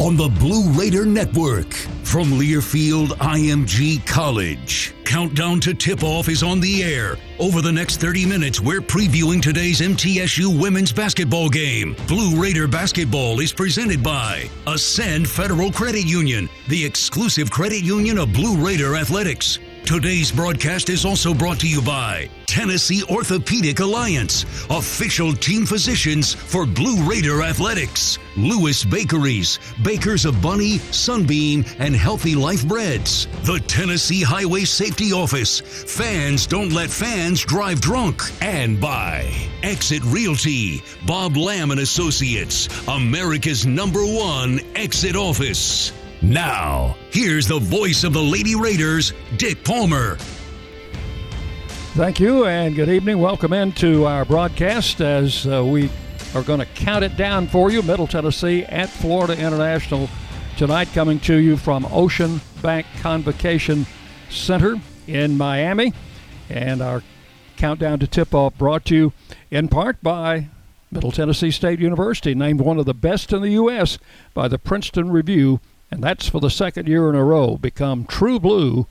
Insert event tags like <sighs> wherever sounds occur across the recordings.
on the Blue Raider Network from Learfield IMG College. Countdown to tip off is on the air. Over the next 30 minutes, we're previewing today's MTSU women's basketball game. Blue Raider basketball is presented by Ascend Federal Credit Union, the exclusive credit union of Blue Raider Athletics. Today's broadcast is also brought to you by Tennessee Orthopedic Alliance, official team physicians for Blue Raider Athletics, Lewis Bakeries, bakers of Bunny, Sunbeam, and Healthy Life Breads, the Tennessee Highway Safety Office, Fans Don't Let Fans Drive Drunk, and by Exit Realty, Bob Lamb and Associates, America's number one exit office. Now, here's the voice of the Lady Raiders, Dick Palmer. Thank you and good evening. Welcome into our broadcast as uh, we are going to count it down for you. Middle Tennessee at Florida International tonight, coming to you from Ocean Bank Convocation Center in Miami. And our countdown to tip off brought to you in part by Middle Tennessee State University, named one of the best in the U.S. by the Princeton Review and that's for the second year in a row. Become True Blue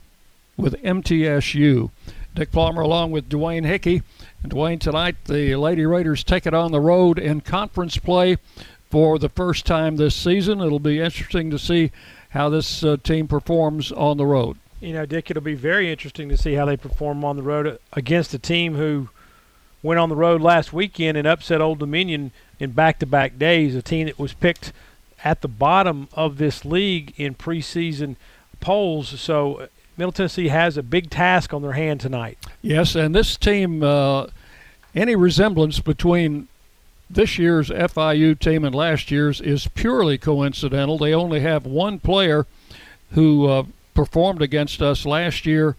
with MTSU. Dick Palmer along with Dwayne Hickey. And Dwayne, tonight the Lady Raiders take it on the road in conference play for the first time this season. It'll be interesting to see how this uh, team performs on the road. You know, Dick, it'll be very interesting to see how they perform on the road against a team who went on the road last weekend and upset Old Dominion in back to back days, a team that was picked – at the bottom of this league in preseason polls. So uh, Middle Tennessee has a big task on their hand tonight. Yes, and this team, uh, any resemblance between this year's FIU team and last year's is purely coincidental. They only have one player who uh, performed against us last year,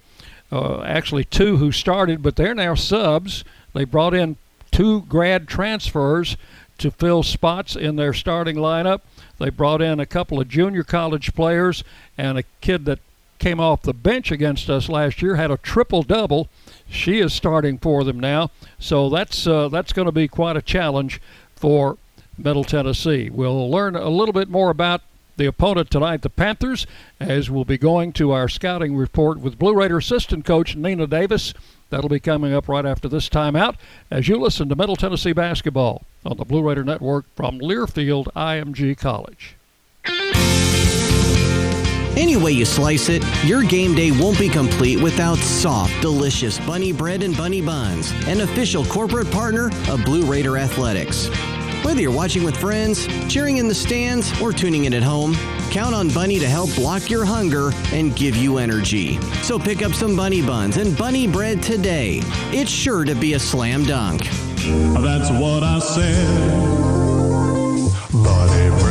uh, actually two who started, but they're now subs. They brought in two grad transfers to fill spots in their starting lineup. They brought in a couple of junior college players and a kid that came off the bench against us last year had a triple double. She is starting for them now, so that's uh, that's going to be quite a challenge for Middle Tennessee. We'll learn a little bit more about the opponent tonight, the Panthers, as we'll be going to our scouting report with Blue Raider assistant coach Nina Davis. That'll be coming up right after this timeout as you listen to Middle Tennessee basketball on the Blue Raider Network from Learfield IMG College. Any way you slice it, your game day won't be complete without soft, delicious bunny bread and bunny buns, an official corporate partner of Blue Raider Athletics. Whether you're watching with friends, cheering in the stands, or tuning in at home, count on Bunny to help block your hunger and give you energy. So pick up some bunny buns and bunny bread today. It's sure to be a slam dunk. That's what I said. Bunny bread.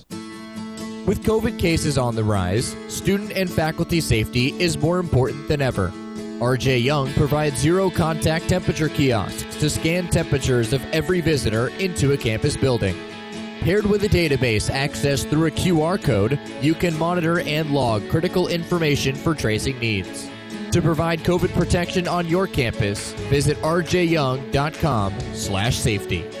With COVID cases on the rise, student and faculty safety is more important than ever. RJ Young provides zero contact temperature kiosks to scan temperatures of every visitor into a campus building. Paired with a database accessed through a QR code, you can monitor and log critical information for tracing needs. To provide COVID protection on your campus, visit rjyoung.com/safety.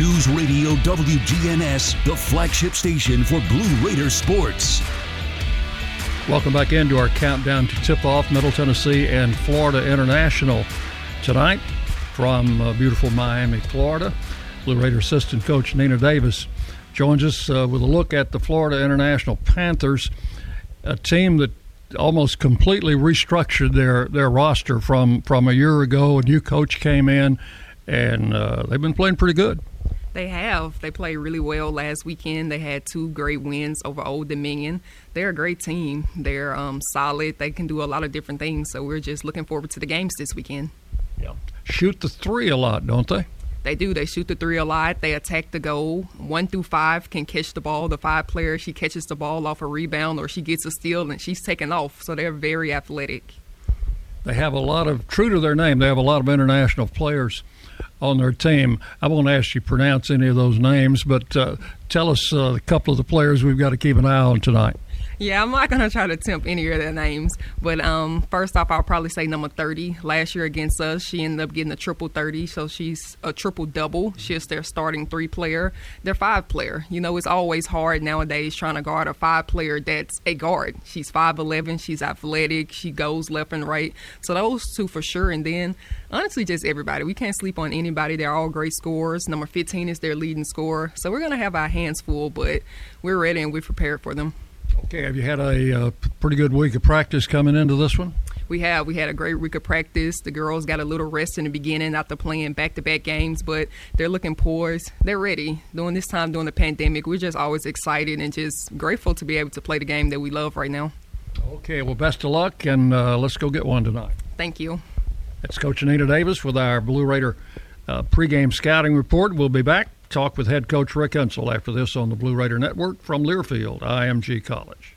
News Radio WGNS, the flagship station for Blue Raider sports. Welcome back into our countdown to tip off Middle Tennessee and Florida International tonight from uh, beautiful Miami, Florida. Blue Raider assistant coach Nina Davis joins us uh, with a look at the Florida International Panthers, a team that almost completely restructured their, their roster from, from a year ago. A new coach came in, and uh, they've been playing pretty good. They have. They played really well last weekend. They had two great wins over Old Dominion. They're a great team. They're um, solid. They can do a lot of different things. So we're just looking forward to the games this weekend. Yeah. Shoot the three a lot, don't they? They do. They shoot the three a lot. They attack the goal. One through five can catch the ball. The five player, she catches the ball off a rebound or she gets a steal and she's taken off. So they're very athletic. They have a lot of, true to their name, they have a lot of international players on their team. I won't ask you to pronounce any of those names, but uh, tell us uh, a couple of the players we've got to keep an eye on tonight. Yeah, I'm not gonna try to tempt any of their names, but um, first off, I'll probably say number 30. Last year against us, she ended up getting a triple 30, so she's a triple double. She's their starting three player. They're five player. You know, it's always hard nowadays trying to guard a five player that's a guard. She's 5'11, she's athletic, she goes left and right. So those two for sure. And then honestly, just everybody. We can't sleep on anybody. They're all great scorers. Number 15 is their leading scorer. So we're gonna have our hands full, but we're ready and we're prepared for them. Okay, have you had a uh, pretty good week of practice coming into this one? We have. We had a great week of practice. The girls got a little rest in the beginning after playing back to back games, but they're looking poised. They're ready. During this time, during the pandemic, we're just always excited and just grateful to be able to play the game that we love right now. Okay, well, best of luck, and uh, let's go get one tonight. Thank you. That's Coach Anita Davis with our Blue Raider uh, pregame scouting report. We'll be back talk with head coach Rick Insell after this on the Blue Raider Network from Learfield, IMG College.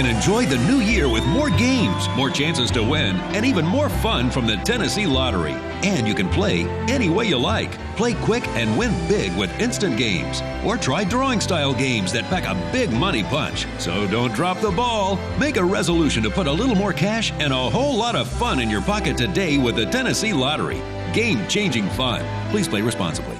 Can enjoy the new year with more games, more chances to win, and even more fun from the Tennessee Lottery. And you can play any way you like. Play quick and win big with instant games. Or try drawing style games that pack a big money punch. So don't drop the ball. Make a resolution to put a little more cash and a whole lot of fun in your pocket today with the Tennessee Lottery. Game changing fun. Please play responsibly.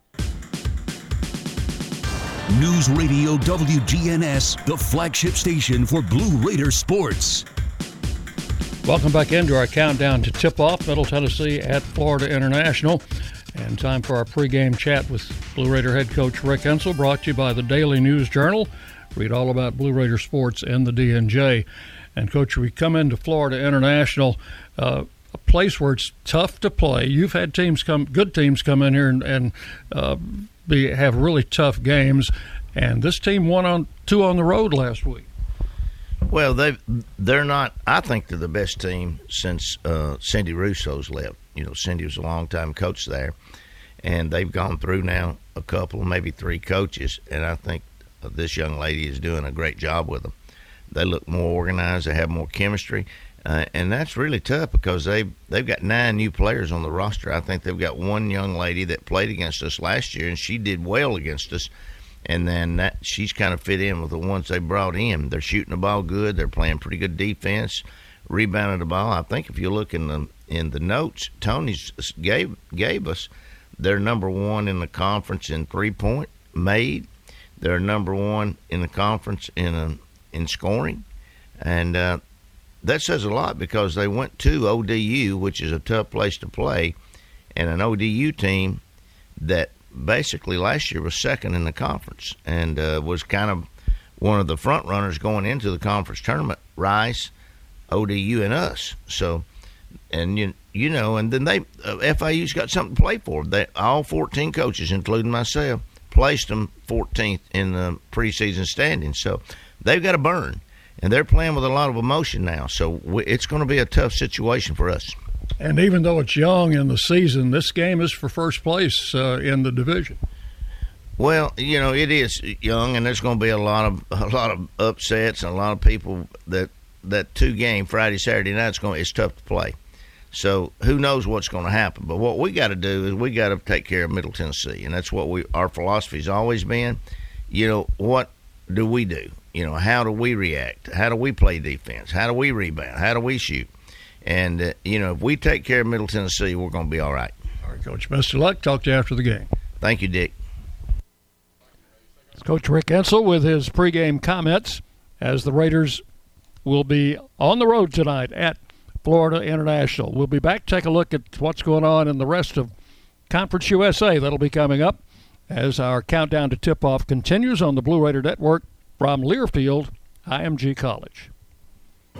News Radio WGNS, the flagship station for Blue Raider sports. Welcome back into our countdown to tip off Middle Tennessee at Florida International. And time for our pregame chat with Blue Raider head coach Rick Insell, brought to you by the Daily News Journal. Read all about Blue Raider sports in the DNJ. And, Coach, we come into Florida International, uh, a place where it's tough to play. You've had teams come, good teams come in here and, and uh, be have really tough games. And this team won on two on the road last week. Well, they they're not. I think they're the best team since uh, Cindy Russo's left. You know, Cindy was a long time coach there, and they've gone through now a couple, maybe three coaches, and I think this young lady is doing a great job with them. They look more organized. They have more chemistry, uh, and that's really tough because they they've got nine new players on the roster. I think they've got one young lady that played against us last year, and she did well against us. And then that she's kind of fit in with the ones they brought in. They're shooting the ball good. They're playing pretty good defense, rebounding the ball. I think if you look in the in the notes, Tony's gave gave us they're number one in the conference in three point made. They're number one in the conference in a, in scoring, and uh, that says a lot because they went to ODU, which is a tough place to play, and an ODU team that basically last year was second in the conference and uh, was kind of one of the front runners going into the conference tournament. Rice, ODU, and us. So, and you you know, and then they uh, FAU's got something to play for. They all 14 coaches, including myself, placed them 14th in the preseason standings. So they've got to burn, and they're playing with a lot of emotion now. So it's going to be a tough situation for us. And even though it's young in the season, this game is for first place uh, in the division. Well, you know, it is young, and there's going to be a lot of a lot of upsets and a lot of people that that two game Friday Saturday night is going. It's tough to play. So who knows what's going to happen? But what we got to do is we got to take care of Middle Tennessee, and that's what we our philosophy's always been. You know, what do we do? You know, how do we react? How do we play defense? How do we rebound? How do we shoot? And uh, you know, if we take care of Middle Tennessee, we're going to be all right. All right, Coach. Best of luck. Talk to you after the game. Thank you, Dick. It's Coach Rick Insell with his pregame comments as the Raiders will be on the road tonight at Florida International. We'll be back. Take a look at what's going on in the rest of Conference USA. That'll be coming up as our countdown to tip off continues on the Blue Raider Network from Learfield, IMG College.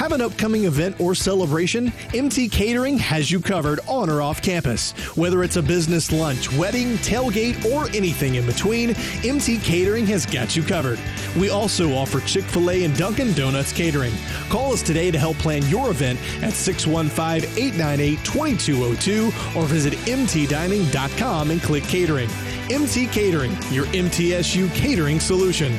Have an upcoming event or celebration? MT Catering has you covered on or off campus. Whether it's a business lunch, wedding, tailgate, or anything in between, MT Catering has got you covered. We also offer Chick fil A and Dunkin' Donuts catering. Call us today to help plan your event at 615 898 2202 or visit mtdining.com and click catering. MT Catering, your MTSU catering solution.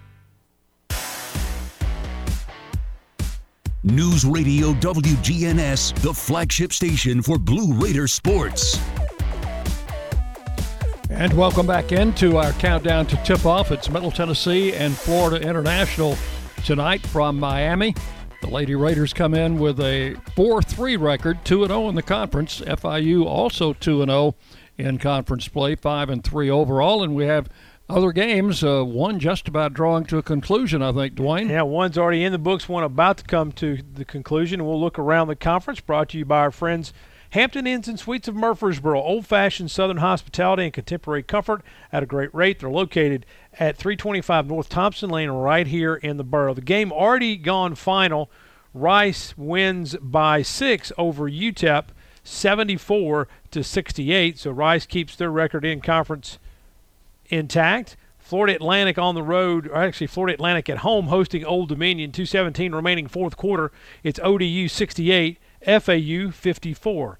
News Radio WGNS, the flagship station for Blue Raider sports. And welcome back into our countdown to tip off. It's Middle Tennessee and Florida International tonight from Miami. The Lady Raiders come in with a 4 3 record, 2 0 in the conference. FIU also 2 0 in conference play, 5 and 3 overall. And we have other games, uh, one just about drawing to a conclusion, I think, Dwayne. Yeah, one's already in the books, one about to come to the conclusion. We'll look around the conference, brought to you by our friends Hampton Inns and Suites of Murfreesboro, old fashioned southern hospitality and contemporary comfort at a great rate. They're located at 325 North Thompson Lane, right here in the borough. The game already gone final. Rice wins by six over UTEP, 74 to 68. So Rice keeps their record in conference intact. Florida Atlantic on the road, or actually Florida Atlantic at home hosting Old Dominion. 217 remaining fourth quarter. It's ODU 68, FAU 54.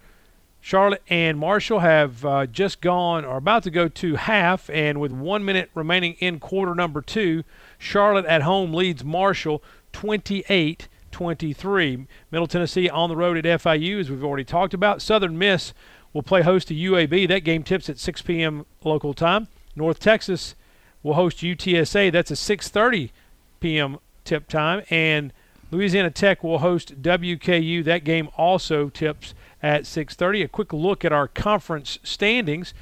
Charlotte and Marshall have uh, just gone, or about to go to half, and with one minute remaining in quarter number two, Charlotte at home leads Marshall 28 23. Middle Tennessee on the road at FIU, as we've already talked about. Southern Miss will play host to UAB. That game tips at 6 p.m. local time. North Texas will host UTSA. That's a 6:30 p.m. tip time, and Louisiana Tech will host WKU. That game also tips at 6:30. A quick look at our conference standings.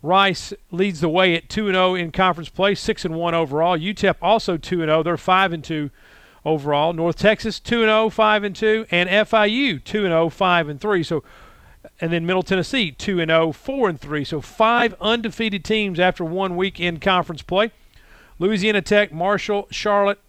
Rice leads the way at 2-0 in conference play, 6-1 overall. UTEP also 2 0. They're 5-2 overall. North Texas 2 0, 5-2, and oh, FIU 2 0, 5-3. So and then Middle Tennessee 2 and 0, 4 and 3. So five undefeated teams after one week in conference play. Louisiana Tech, Marshall, Charlotte,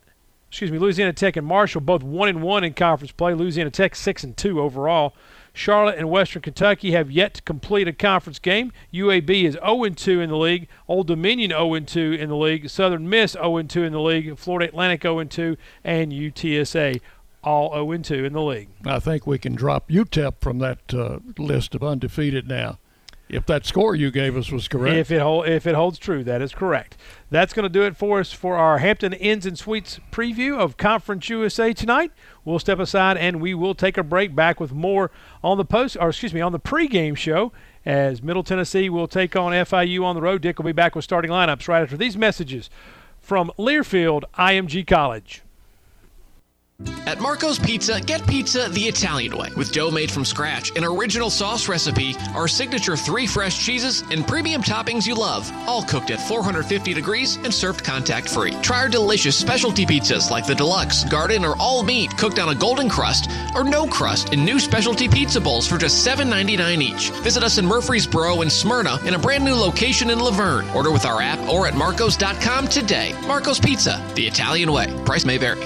excuse me, Louisiana Tech and Marshall both 1 and 1 in conference play. Louisiana Tech 6 and 2 overall. Charlotte and Western Kentucky have yet to complete a conference game. UAB is 0 2 in the league. Old Dominion 0 2 in the league. Southern Miss 0 2 in the league. Florida Atlantic 0 2 and UTSA all 0 2 in the league. I think we can drop UTEP from that uh, list of undefeated now. If that score you gave us was correct. If it hold, if it holds true, that is correct. That's going to do it for us for our Hampton Inns and Suites preview of Conference USA tonight. We'll step aside and we will take a break. Back with more on the post, or excuse me, on the pregame show as Middle Tennessee will take on FIU on the road. Dick will be back with starting lineups right after these messages from Learfield IMG College. At Marco's Pizza, get pizza the Italian way with dough made from scratch, an original sauce recipe, our signature three fresh cheeses, and premium toppings you love, all cooked at 450 degrees and served contact free. Try our delicious specialty pizzas like the deluxe, garden, or all meat cooked on a golden crust or no crust in new specialty pizza bowls for just $7.99 each. Visit us in Murfreesboro and Smyrna in a brand new location in La Vergne. Order with our app or at marcos.com today. Marco's Pizza, the Italian way. Price may vary.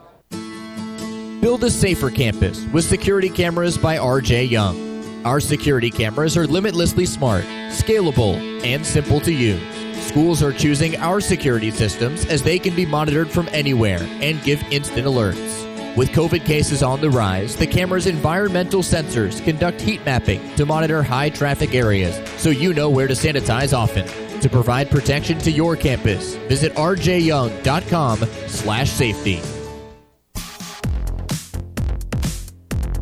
Build a safer campus with security cameras by RJ Young. Our security cameras are limitlessly smart, scalable, and simple to use. Schools are choosing our security systems as they can be monitored from anywhere and give instant alerts. With COVID cases on the rise, the camera's environmental sensors conduct heat mapping to monitor high traffic areas so you know where to sanitize often. To provide protection to your campus, visit rjyoung.com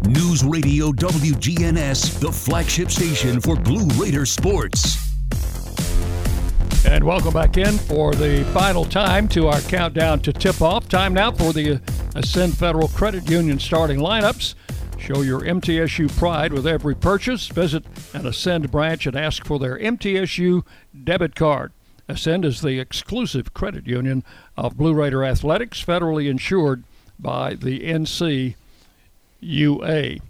News Radio WGNS, the flagship station for Blue Raider sports. And welcome back in for the final time to our countdown to tip off. Time now for the Ascend Federal Credit Union starting lineups. Show your MTSU pride with every purchase. Visit an Ascend branch and ask for their MTSU debit card. Ascend is the exclusive credit union of Blue Raider Athletics, federally insured by the NCUA.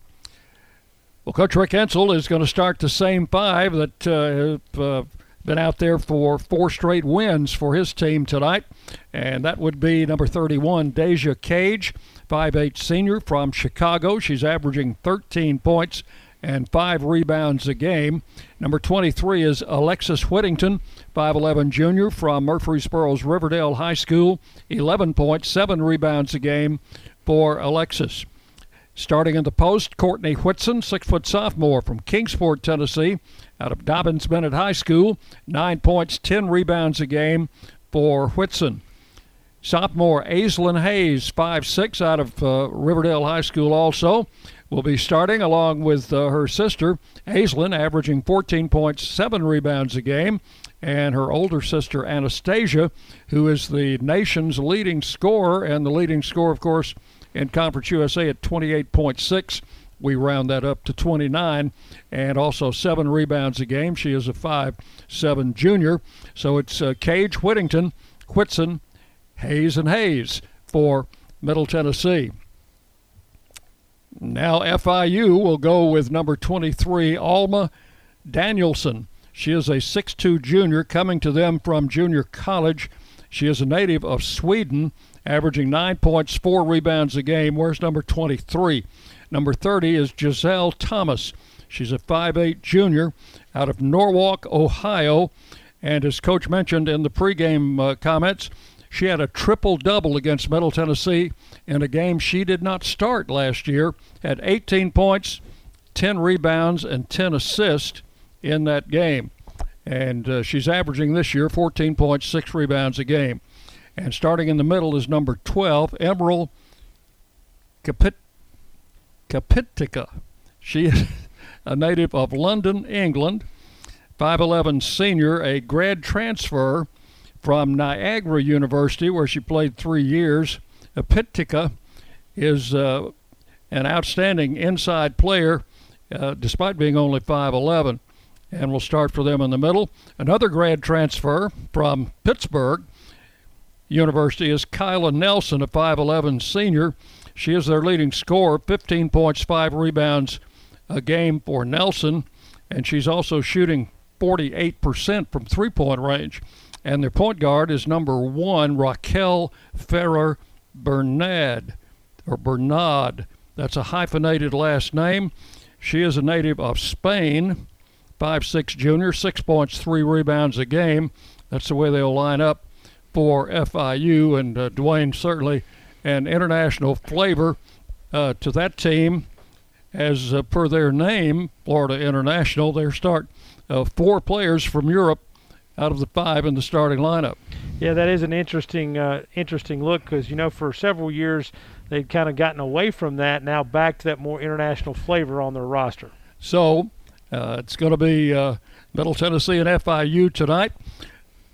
Well, Coach Rick Insell is going to start the same five that uh, have uh, been out there for four straight wins for his team tonight, and that would be number 31, Deja Cage, 5'8 senior from Chicago. She's averaging 13 points and five rebounds a game. Number 23 is Alexis Whittington, 5'11 junior from Murfreesboro's Riverdale High School, 11 points, seven rebounds a game for Alexis. Starting in the post, Courtney Whitson, six foot sophomore from Kingsport, Tennessee, out of Dobyns-Bennett High School, nine points, 10 rebounds a game for Whitson. Sophomore Aislynn Hayes, five six, out of uh, Riverdale High School, also will be starting along with uh, her sister Aislynn, averaging 14 points, seven rebounds a game, and her older sister Anastasia, who is the nation's leading scorer and the leading scorer, of course, in Conference USA at 28.6. We round that up to 29, and also seven rebounds a game. She is a five-seven junior. So it's uh, Cage, Whittington, Whitson, Hayes, and Hayes for Middle Tennessee. Now FIU will go with number 23, Alma Danielson. She is a 6'2 junior coming to them from junior college. She is a native of Sweden, averaging nine points, four rebounds a game. Where's number 23? Number 30 is Giselle Thomas. She's a 5'8 junior out of Norwalk, Ohio. And as Coach mentioned in the pregame uh, comments, she had a triple double against Middle Tennessee in a game she did not start last year. Had 18 points, 10 rebounds, and 10 assists in that game. And uh, she's averaging this year 14 points, 6 rebounds a game. And starting in the middle is number 12, Emerald Capit- Kapitica. She is <laughs> a native of London, England. 5'11 senior, a grad transfer from Niagara University, where she played three years. Capitica is uh, an outstanding inside player, uh, despite being only 5'11. And we'll start for them in the middle. Another grad transfer from Pittsburgh University is Kyla Nelson, a 5'11 senior. She is their leading scorer, 15 points, 5 rebounds a game for Nelson. And she's also shooting 48% from three point range. And their point guard is number one, Raquel Ferrer Bernad, or Bernard. That's a hyphenated last name. She is a native of Spain, five-six junior, six points, three rebounds a game. That's the way they'll line up for FIU. And uh, Dwayne certainly an international flavor uh, to that team. As uh, per their name, Florida International, they start uh, four players from Europe out of the five in the starting lineup. Yeah, that is an interesting, uh, interesting look because you know for several years they'd kind of gotten away from that. Now back to that more international flavor on their roster. So uh, it's going to be uh, Middle Tennessee and FIU tonight.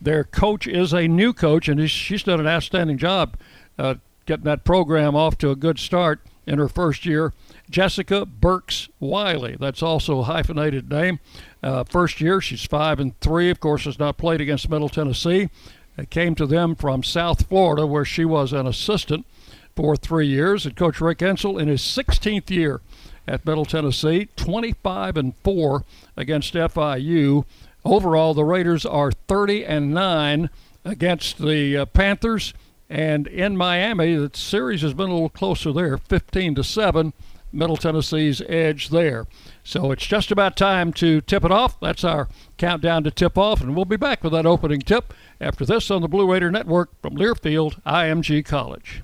Their coach is a new coach, and she's done an outstanding job uh, getting that program off to a good start in her first year. Jessica Burks Wiley. That's also a hyphenated name. Uh, first year, she's five and three. Of course, has not played against Middle Tennessee. It came to them from South Florida, where she was an assistant for three years. And Coach Rick Insell, in his 16th year at Middle Tennessee, 25 and four against FIU. Overall, the Raiders are 30 and nine against the uh, Panthers. And in Miami, the series has been a little closer there, 15 to seven. Middle Tennessee's edge there. So it's just about time to tip it off. That's our countdown to tip off, and we'll be back with that opening tip after this on the Blue Raider Network from Learfield IMG College.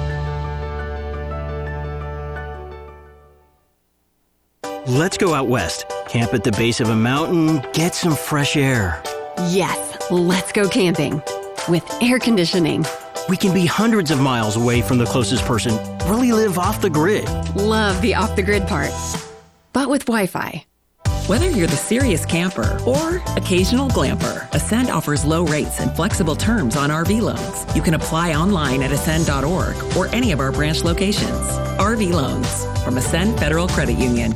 Let's go out west, camp at the base of a mountain, get some fresh air. Yes, let's go camping with air conditioning. We can be hundreds of miles away from the closest person, really live off the grid. Love the off the grid part, but with Wi Fi. Whether you're the serious camper or occasional glamper, Ascend offers low rates and flexible terms on RV loans. You can apply online at ascend.org or any of our branch locations. RV loans from Ascend Federal Credit Union.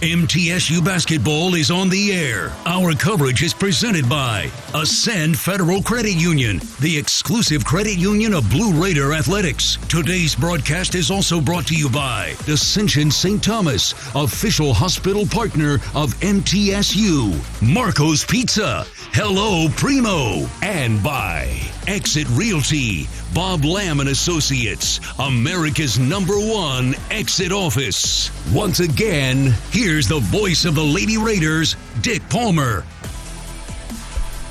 MTSU basketball is on the air. Our coverage is presented by Ascend Federal Credit Union, the exclusive credit union of Blue Raider Athletics. Today's broadcast is also brought to you by Ascension St. Thomas, official hospital partner of MTSU, Marco's Pizza, Hello Primo, and by Exit Realty, Bob Lamb and Associates, America's number one exit office. Once again, here's the voice of the Lady Raiders, Dick Palmer.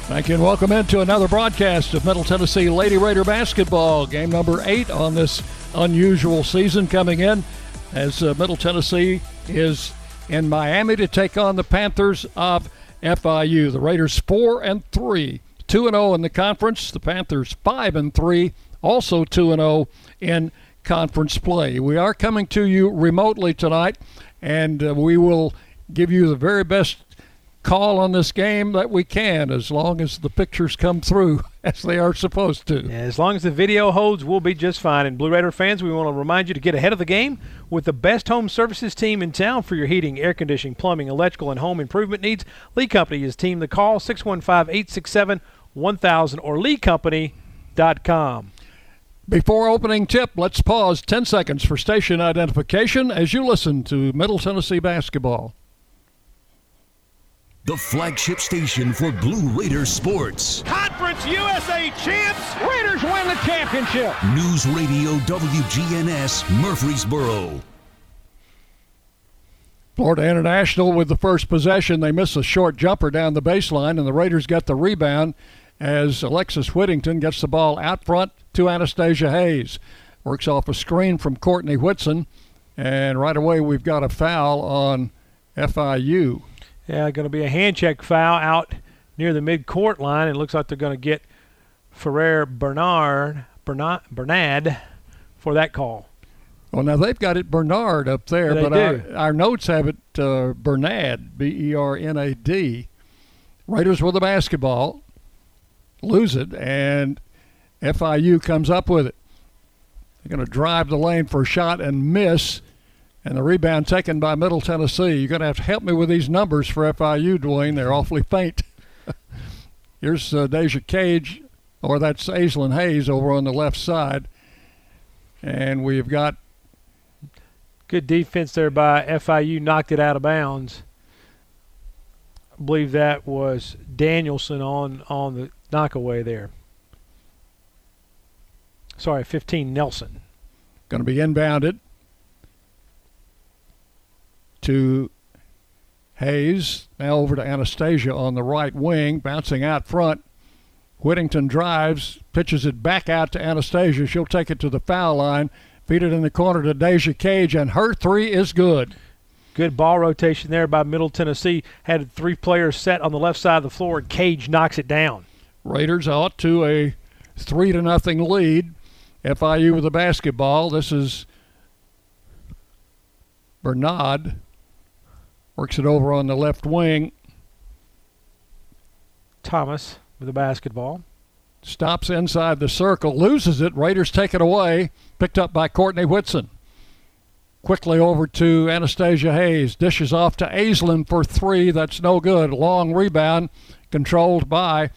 Thank you and welcome into another broadcast of Middle Tennessee Lady Raider basketball. Game number eight on this unusual season coming in as uh, Middle Tennessee is in Miami to take on the Panthers of FIU. The Raiders four and three, two and zero in the conference. The Panthers five and three, also two and zero in conference play. We are coming to you remotely tonight, and uh, we will give you the very best call on this game that we can as long as the pictures come through <laughs> as they are supposed to. Yeah, as long as the video holds, we'll be just fine. And Blue Raider fans, we want to remind you to get ahead of the game with the best home services team in town for your heating, air conditioning, plumbing, electrical, and home improvement needs. Lee Company is team the call 615-867-1000 or leecompany.com. Before opening tip, let's pause 10 seconds for station identification as you listen to Middle Tennessee basketball. The flagship station for Blue Raider sports. Conference USA champs. Raiders win the championship. News Radio WGNS Murfreesboro. Florida International with the first possession. They miss a short jumper down the baseline, and the Raiders get the rebound as Alexis Whittington gets the ball out front to Anastasia Hayes. Works off a screen from Courtney Whitson, and right away we've got a foul on FIU. Yeah, going to be a hand check foul out near the mid-court line. It looks like they're going to get Ferrer Bernard, Bernard Bernard for that call. Well, now they've got it Bernard up there, they but our, our notes have it uh, Bernad, B E R N A D. Raiders with the basketball, lose it, and FIU comes up with it. They're going to drive the lane for a shot and miss, and the rebound taken by Middle Tennessee. You're going to have to help me with these numbers for FIU, Dwayne. They're awfully faint. <laughs> Here's uh, Deja Cage, or that's Aislynn Hayes over on the left side. And we've got Good defense there by FIU. Knocked it out of bounds. I believe that was Danielson on on the knockaway there. Sorry, 15 Nelson. going to be inbounded to Hayes. Now over to Anastasia on the right wing, bouncing out front. Whittington drives, pitches it back out to Anastasia. She'll take it to the foul line, feed it in the corner to Deja Cage, and her three is good. Good ball rotation there by Middle Tennessee. Had three players set on the left side of the floor, and Cage knocks it down. Raiders out to a three to nothing lead. FIU with the basketball. This is Bernard. Works it over on the left wing. Thomas with the basketball. Stops inside the circle, loses it. Raiders take it away. Picked up by Courtney Whitson. Quickly over to Anastasia Hayes. Dishes off to Aislynn for three. That's no good. Long rebound controlled by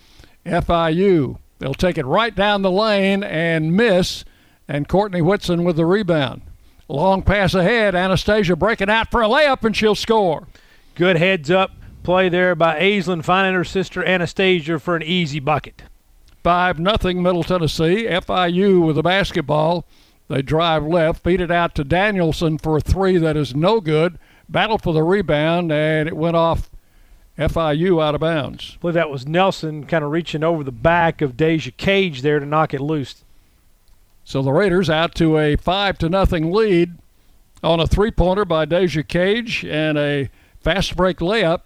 FIU. They'll take it right down the lane and miss. And Courtney Whitson with the rebound. Long pass ahead. Anastasia breaking out for a layup, and she'll score. Good heads up play there by Aislynn, finding her sister Anastasia for an easy bucket. 5 nothing Middle Tennessee. FIU with the basketball. They drive left, feed it out to Danielson for a three that is no good. Battle for the rebound, and it went off FIU out of bounds. I believe that was Nelson kind of reaching over the back of Deja Cage there to knock it loose. So the Raiders out to a five to nothing lead on a three-pointer by Deja Cage and a fast break layup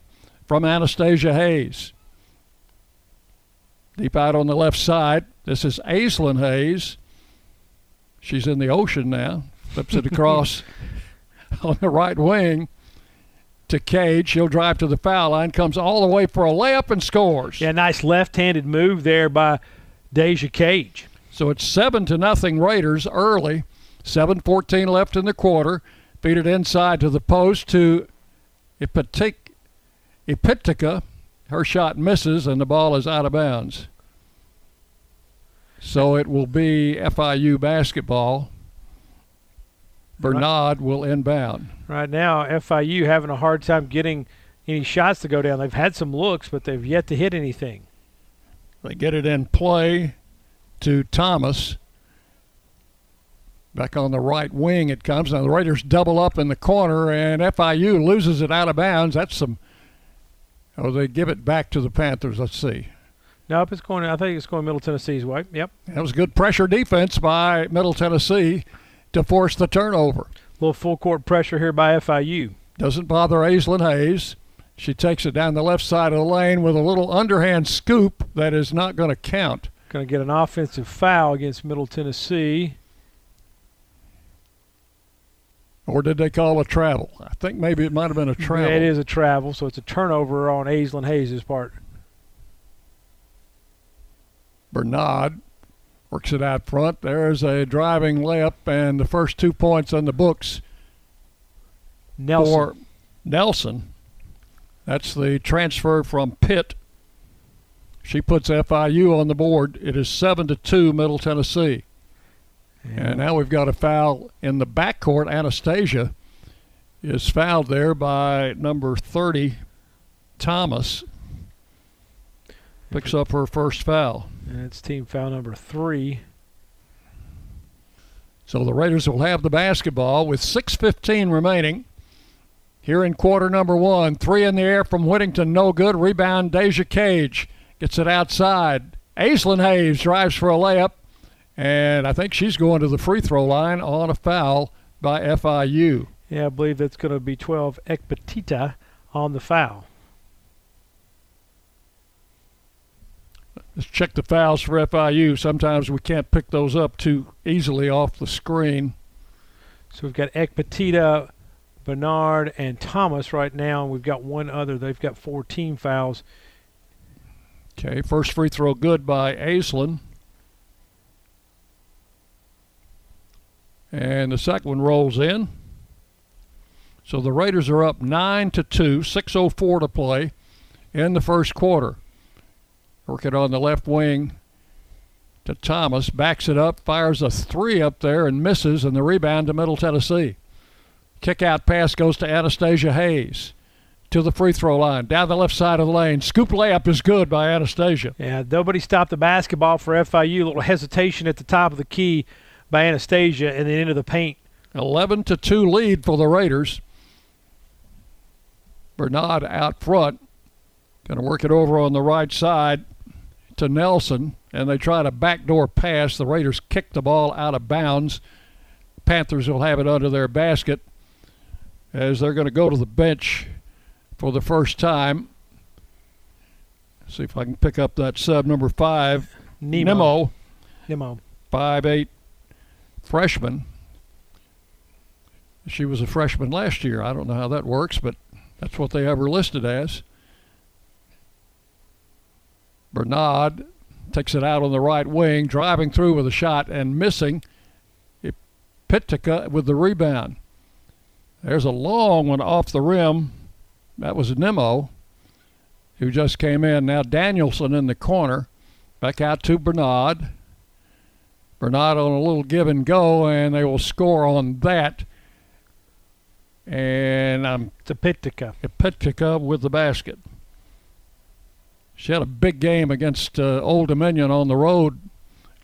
from Anastasia Hayes. Deep out on the left side, this is Aislynn Hayes. She's in the ocean now. Flips it across <laughs> on the right wing to Cage. She'll drive to the foul line, comes all the way for a layup and scores. Yeah, nice left-handed move there by Deja Cage. So it's seven to nothing Raiders early. 7:14 left in the quarter. Feed it inside to the post to Ipitik, Ipitica. Her shot misses and the ball is out of bounds. So it will be FIU basketball. Bernard will inbound. Right now, FIU having a hard time getting any shots to go down. They've had some looks, but they've yet to hit anything. They get it in play. To Thomas. Back on the right wing it comes. Now the Raiders double up in the corner, and FIU loses it out of bounds. That's some. Oh, they give it back to the Panthers. Let's see. Nope, it's going. I think it's going Middle Tennessee's way. Yep. That was good pressure defense by Middle Tennessee to force the turnover. A little full court pressure here by FIU. Doesn't bother Aislynn Hayes. She takes it down the left side of the lane with a little underhand scoop that is not going to count. Going to get an offensive foul against Middle Tennessee. Or did they call a travel? I think maybe it might have been a travel. It is a travel, so it's a turnover on Aislynn Hayes' part. Bernard works it out front. There's a driving layup, and the first two points on the books Nelson. for Nelson. That's the transfer from Pitt. She puts FIU on the board. It is seven to two, Middle Tennessee. And now we've got a foul in the backcourt. Anastasia is fouled there by number 30, Thomas. Picks up her first foul. And it's team foul number three. So the Raiders will have the basketball with 6.15 remaining. Here in quarter number one, three in the air from Whittington, no good. Rebound, Deja Cage gets it outside. Aislynn Hayes drives for a layup, and I think she's going to the free throw line on a foul by FIU. Yeah, I believe that's going to be 12 Ekpatita on the foul. Let's check the fouls for FIU. Sometimes we can't pick those up too easily off the screen. So we've got Ekpatita, Bernard, and Thomas right now. and We've got one other. They've got four team fouls. Okay, first free throw good by Aislynn. And the second one rolls in. So the Raiders are up 9 to 2, 6.04 to play in the first quarter. Working on the left wing to Thomas, backs it up, fires a three up there and misses, and the rebound to Middle Tennessee. Kick out pass goes to Anastasia Hayes to the free throw line, down the left side of the lane. Scoop layup is good by Anastasia. Yeah, nobody stopped the basketball for FIU. A little hesitation at the top of the key by Anastasia and then into the paint. 11 to 2 lead for the Raiders. Bernard out front. Going to work it over on the right side to Nelson, and they try to backdoor pass. The Raiders kick the ball out of bounds. Panthers will have it under their basket as they're going to go to the bench for the first time. See if I can pick up that sub number five, Nemo. Nemo, Nemo. five eight freshman. She was a freshman last year. I don't know how that works, but that's what they have her listed as. Bernard takes it out on the right wing, driving through with a shot and missing. Pitka with the rebound. There's a long one off the rim. That was Nemo, who just came in. Now Danielson in the corner. Back out to Bernard. Bernard on a little give and go, and they will score on that. And I'm to Pitka. Pitka with the basket. She had a big game against uh, Old Dominion on the road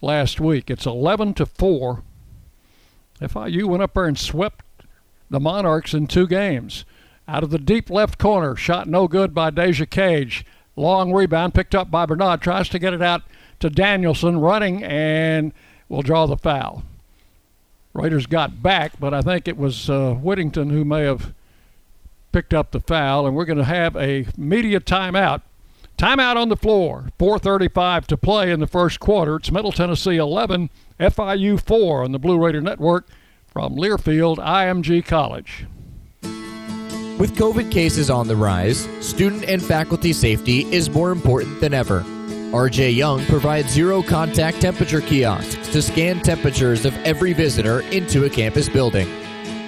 last week. It's 11 to four. FIU went up there and swept the Monarchs in two games. Out of the deep left corner, shot no good by Deja Cage. Long rebound picked up by Bernard. Tries to get it out to Danielson, running and will draw the foul. Raiders got back, but I think it was uh, Whittington who may have picked up the foul, and we're going to have a media timeout. Timeout on the floor. 4:35 to play in the first quarter. It's Middle Tennessee 11, FIU 4 on the Blue Raider Network from Learfield IMG College. With COVID cases on the rise, student and faculty safety is more important than ever. RJ Young provides zero contact temperature kiosks to scan temperatures of every visitor into a campus building.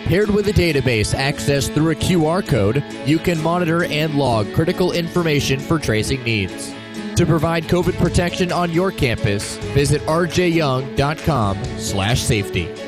Paired with a database accessed through a QR code, you can monitor and log critical information for tracing needs. To provide COVID protection on your campus, visit rjyoung.com/safety.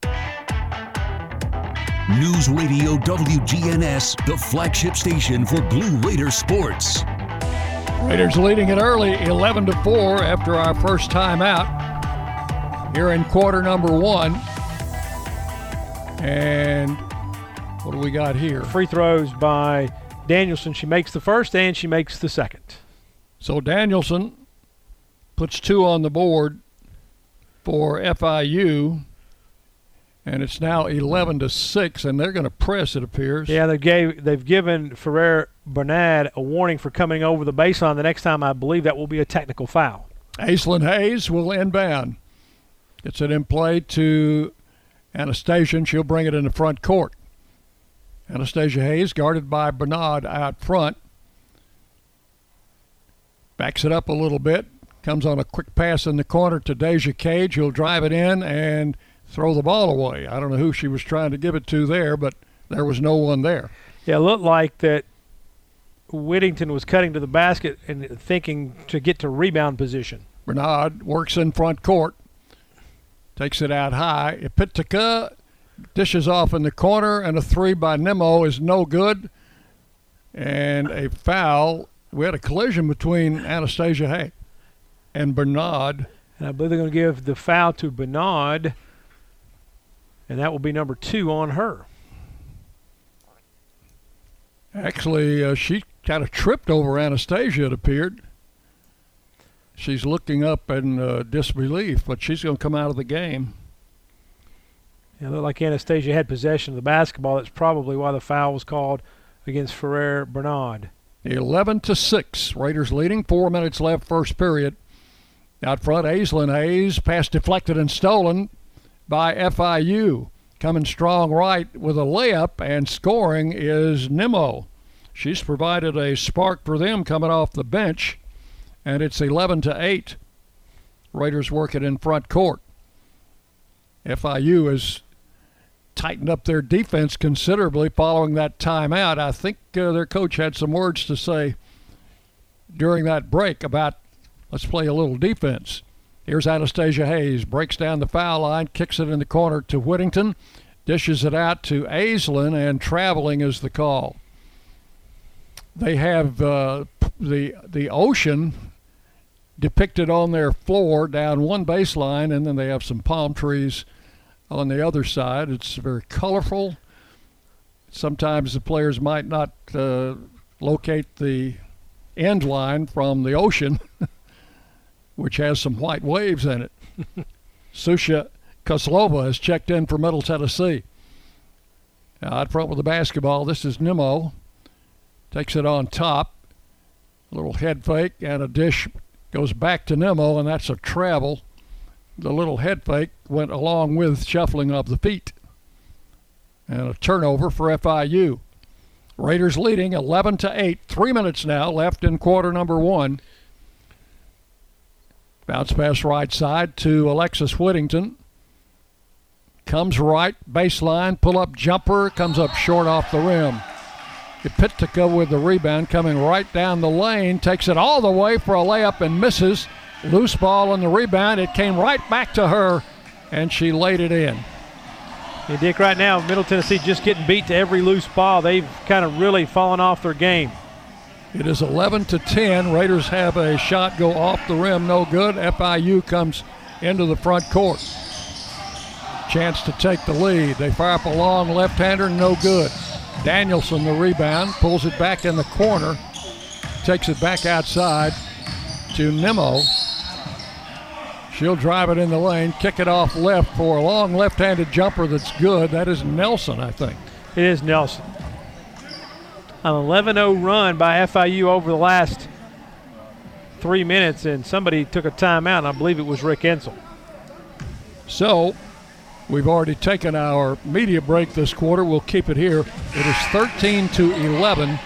News Radio WGNS, the flagship station for Blue Raider sports. Raiders leading it early, 11 to 4 after our first time out here in quarter number one. And what do we got here? Free throws by Danielson. She makes the first and she makes the second. So Danielson puts two on the board for FIU, and it's now 11 to six, and they're going to press. It appears. Yeah, they gave they've given Ferrer Bernard a warning for coming over the baseline. The next time, I believe that will be a technical foul. Aislynn Hayes will inbound. it's it in play to Anastasia, and she'll bring it in the front court. Anastasia Hayes, guarded by Bernard out front, backs it up a little bit, comes on a quick pass in the corner to Deja Cage, who'll drive it in and throw the ball away. I don't know who she was trying to give it to there, but there was no one there. Yeah, it looked like that Whittington was cutting to the basket and thinking to get to rebound position. Bernard works in front court, takes it out high. Ipitica dishes off in the corner, and a three by Nemo is no good. And a foul. We had a collision between Anastasia Hay and Bernard. And I believe they're going to give the foul to Bernard, and that will be number two on her. Actually, uh, she kind of tripped over Anastasia, it appeared. She's looking up in uh, disbelief, but she's going to come out of the game. Yeah, it looked like Anastasia had possession of the basketball. That's probably why the foul was called against Ferrer Bernard. 11 to 6. Raiders leading. Four minutes left, first period. Out front, Aislynn Hayes. Pass deflected and stolen by FIU. Coming strong right with a layup and scoring is Nemo. She's provided a spark for them coming off the bench, and it's 11 to 8. Raiders work it in front court. FIU has tightened up their defense considerably following that timeout. I think uh, their coach had some words to say during that break about let's play a little defense. Here's Anastasia Hayes, breaks down the foul line, kicks it in the corner to Whittington, dishes it out to Aislynn, and traveling is the call. They have uh, the the ocean depicted on their floor down one baseline, and then they have some palm trees on the other side. It's very colorful. Sometimes the players might not uh, locate the end line from the ocean, <laughs> which has some white waves in it. <laughs> Susha Koslova has checked in for Middle Tennessee. Out front with the basketball, this is Nemo. Takes it on top. A little head fake and a dish goes back to Nemo, and that's a travel. The little head fake went along with shuffling of the feet. And a turnover for FIU. Raiders leading 11 to 8. Three minutes now left in quarter number one. Bounce pass right side to Alexis Whittington. Comes right, baseline, pull up jumper, comes up short off the rim. Ipitica with the rebound coming right down the lane, takes it all the way for a layup and misses. Loose ball on the rebound. It came right back to her, and she laid it in. Yeah, Dick, right now, Middle Tennessee just getting beat to every loose ball. They've kind of really fallen off their game. It is 11 to 10. Raiders have a shot go off the rim, no good. FIU comes into the front court. Chance to take the lead. They fire up a long left-hander, no good. Danielson the rebound, pulls it back in the corner, takes it back outside to Nemo. She'll drive it in the lane, kick it off left for a long left-handed jumper that's good. That is Nelson, I think. It is Nelson. An 11 0 run by FIU over the last three minutes, and somebody took a timeout, and I believe it was Rick Insell. So we've already taken our media break this quarter. We'll keep it here. It is 13 to 11.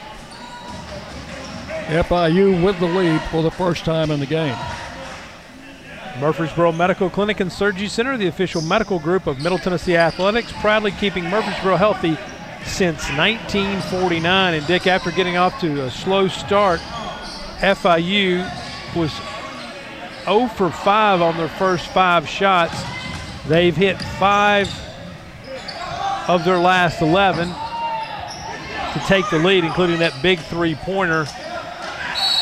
FIU with the lead for the first time in the game. Murfreesboro Medical Clinic and Surgery Center, the official medical group of Middle Tennessee Athletics, proudly keeping Murfreesboro healthy since 1949. And Dick, after getting off to a slow start, FIU was 0 for 5 on their first five shots. They've hit five of their last 11 to take the lead, including that big three pointer.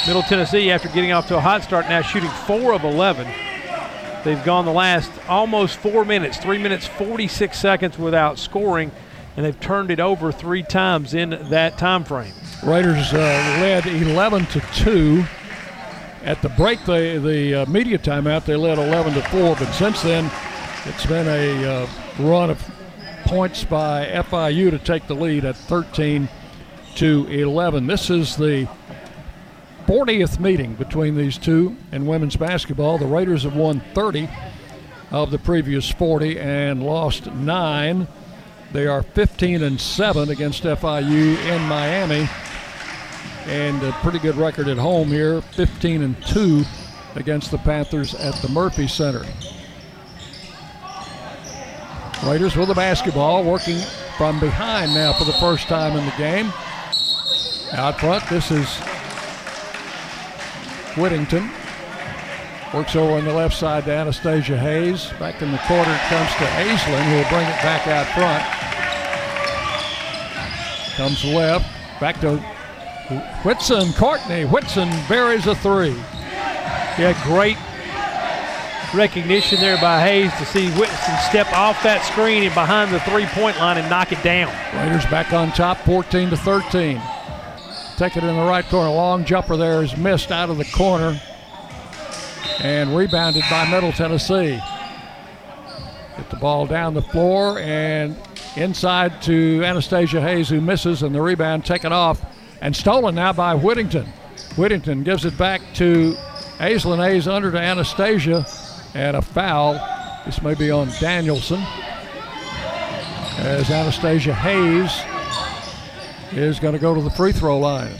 Middle Tennessee, after getting off to a hot start, now shooting four of 11. They've gone the last almost four minutes, three minutes, 46 seconds without scoring, and they've turned it over three times in that time frame. Raiders uh, led 11 to 2. At the break, they, the uh, media timeout, they led 11 to 4, but since then, it's been a uh, run of points by FIU to take the lead at 13 to 11. This is the 40th meeting between these two in women's basketball. The Raiders have won 30 of the previous 40 and lost nine. They are 15 and 7 against FIU in Miami, and a pretty good record at home here 15 and 2 against the Panthers at the Murphy Center. Raiders with the basketball, working from behind now for the first time in the game. Out front, this is Whittington. Works over on the left side to Anastasia Hayes. Back in the quarter, it comes to Aislynn, who will bring it back out front. Comes left, back to Whitson Courtney. Whitson buries a three. Yeah, great recognition there by Hayes to see Whitson step off that screen and behind the three-point line and knock it down. Raiders back on top, 14 to 13. Take it in the right corner. Long jumper there is missed out of the corner and rebounded by Middle Tennessee. Get the ball down the floor and inside to Anastasia Hayes, who misses, and the rebound taken off and stolen now by Whittington. Whittington gives it back to Aislynn Hayes under to Anastasia, and a foul. This may be on Danielson. As Anastasia Hayes is going to go to the free throw line.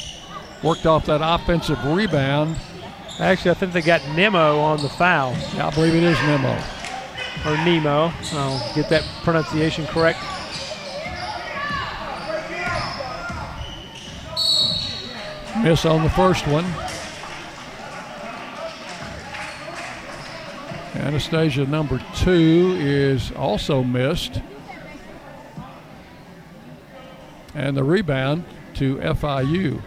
Worked off that offensive rebound. Actually, I think they got Nemo on the foul. Yeah, I believe it is Nemo. Or Nemo. I'll get that pronunciation correct. Miss on the first one. Anastasia number two is also missed. And the rebound to FIU.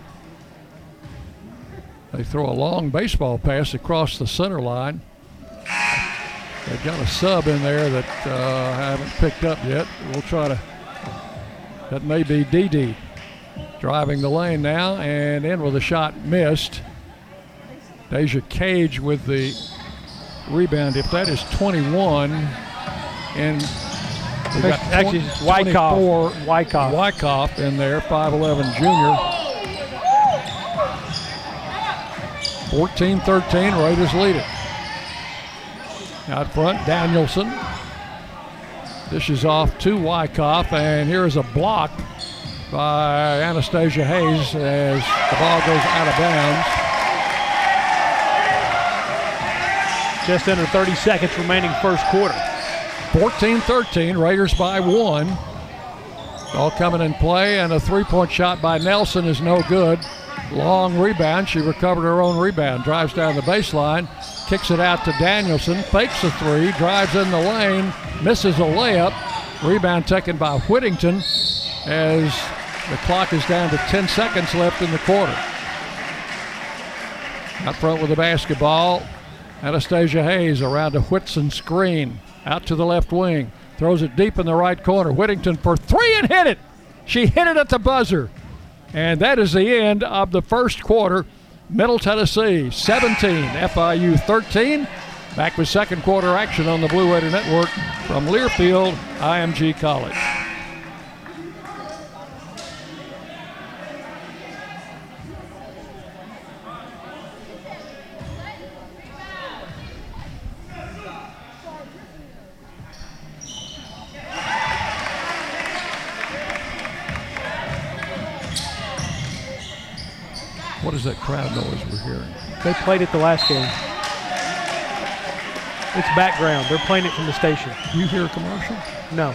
They throw a long baseball pass across the center line. They've got a sub in there that uh, I haven't picked up yet. We'll try to. That may be DD. Driving the lane now and in with a shot missed. Deja Cage with the rebound. If that is 21, and we got Actually, it's Wyckoff. 24 Wyckoff. Wyckoff in there, 5'11 junior. 14 13, Raiders lead it. Out front, Danielson. Dishes off to Wyckoff, and here is a block by Anastasia Hayes as the ball goes out of bounds. Just under 30 seconds remaining first quarter. 14 13, Raiders by one. All coming in play, and a three point shot by Nelson is no good. Long rebound. She recovered her own rebound. Drives down the baseline. Kicks it out to Danielson. Fakes a three. Drives in the lane. Misses a layup. Rebound taken by Whittington as the clock is down to 10 seconds left in the quarter. Out front with the basketball. Anastasia Hayes around a Whitson screen. Out to the left wing. Throws it deep in the right corner. Whittington for three and hit it. She hit it at the buzzer. And that is the end of the first quarter. Middle Tennessee 17, FIU 13. Back with second quarter action on the Blue Raider Network from Learfield, IMG College. Crowd noise we're hearing? They played it the last game. It's background. They're playing it from the station. You hear a commercial? No.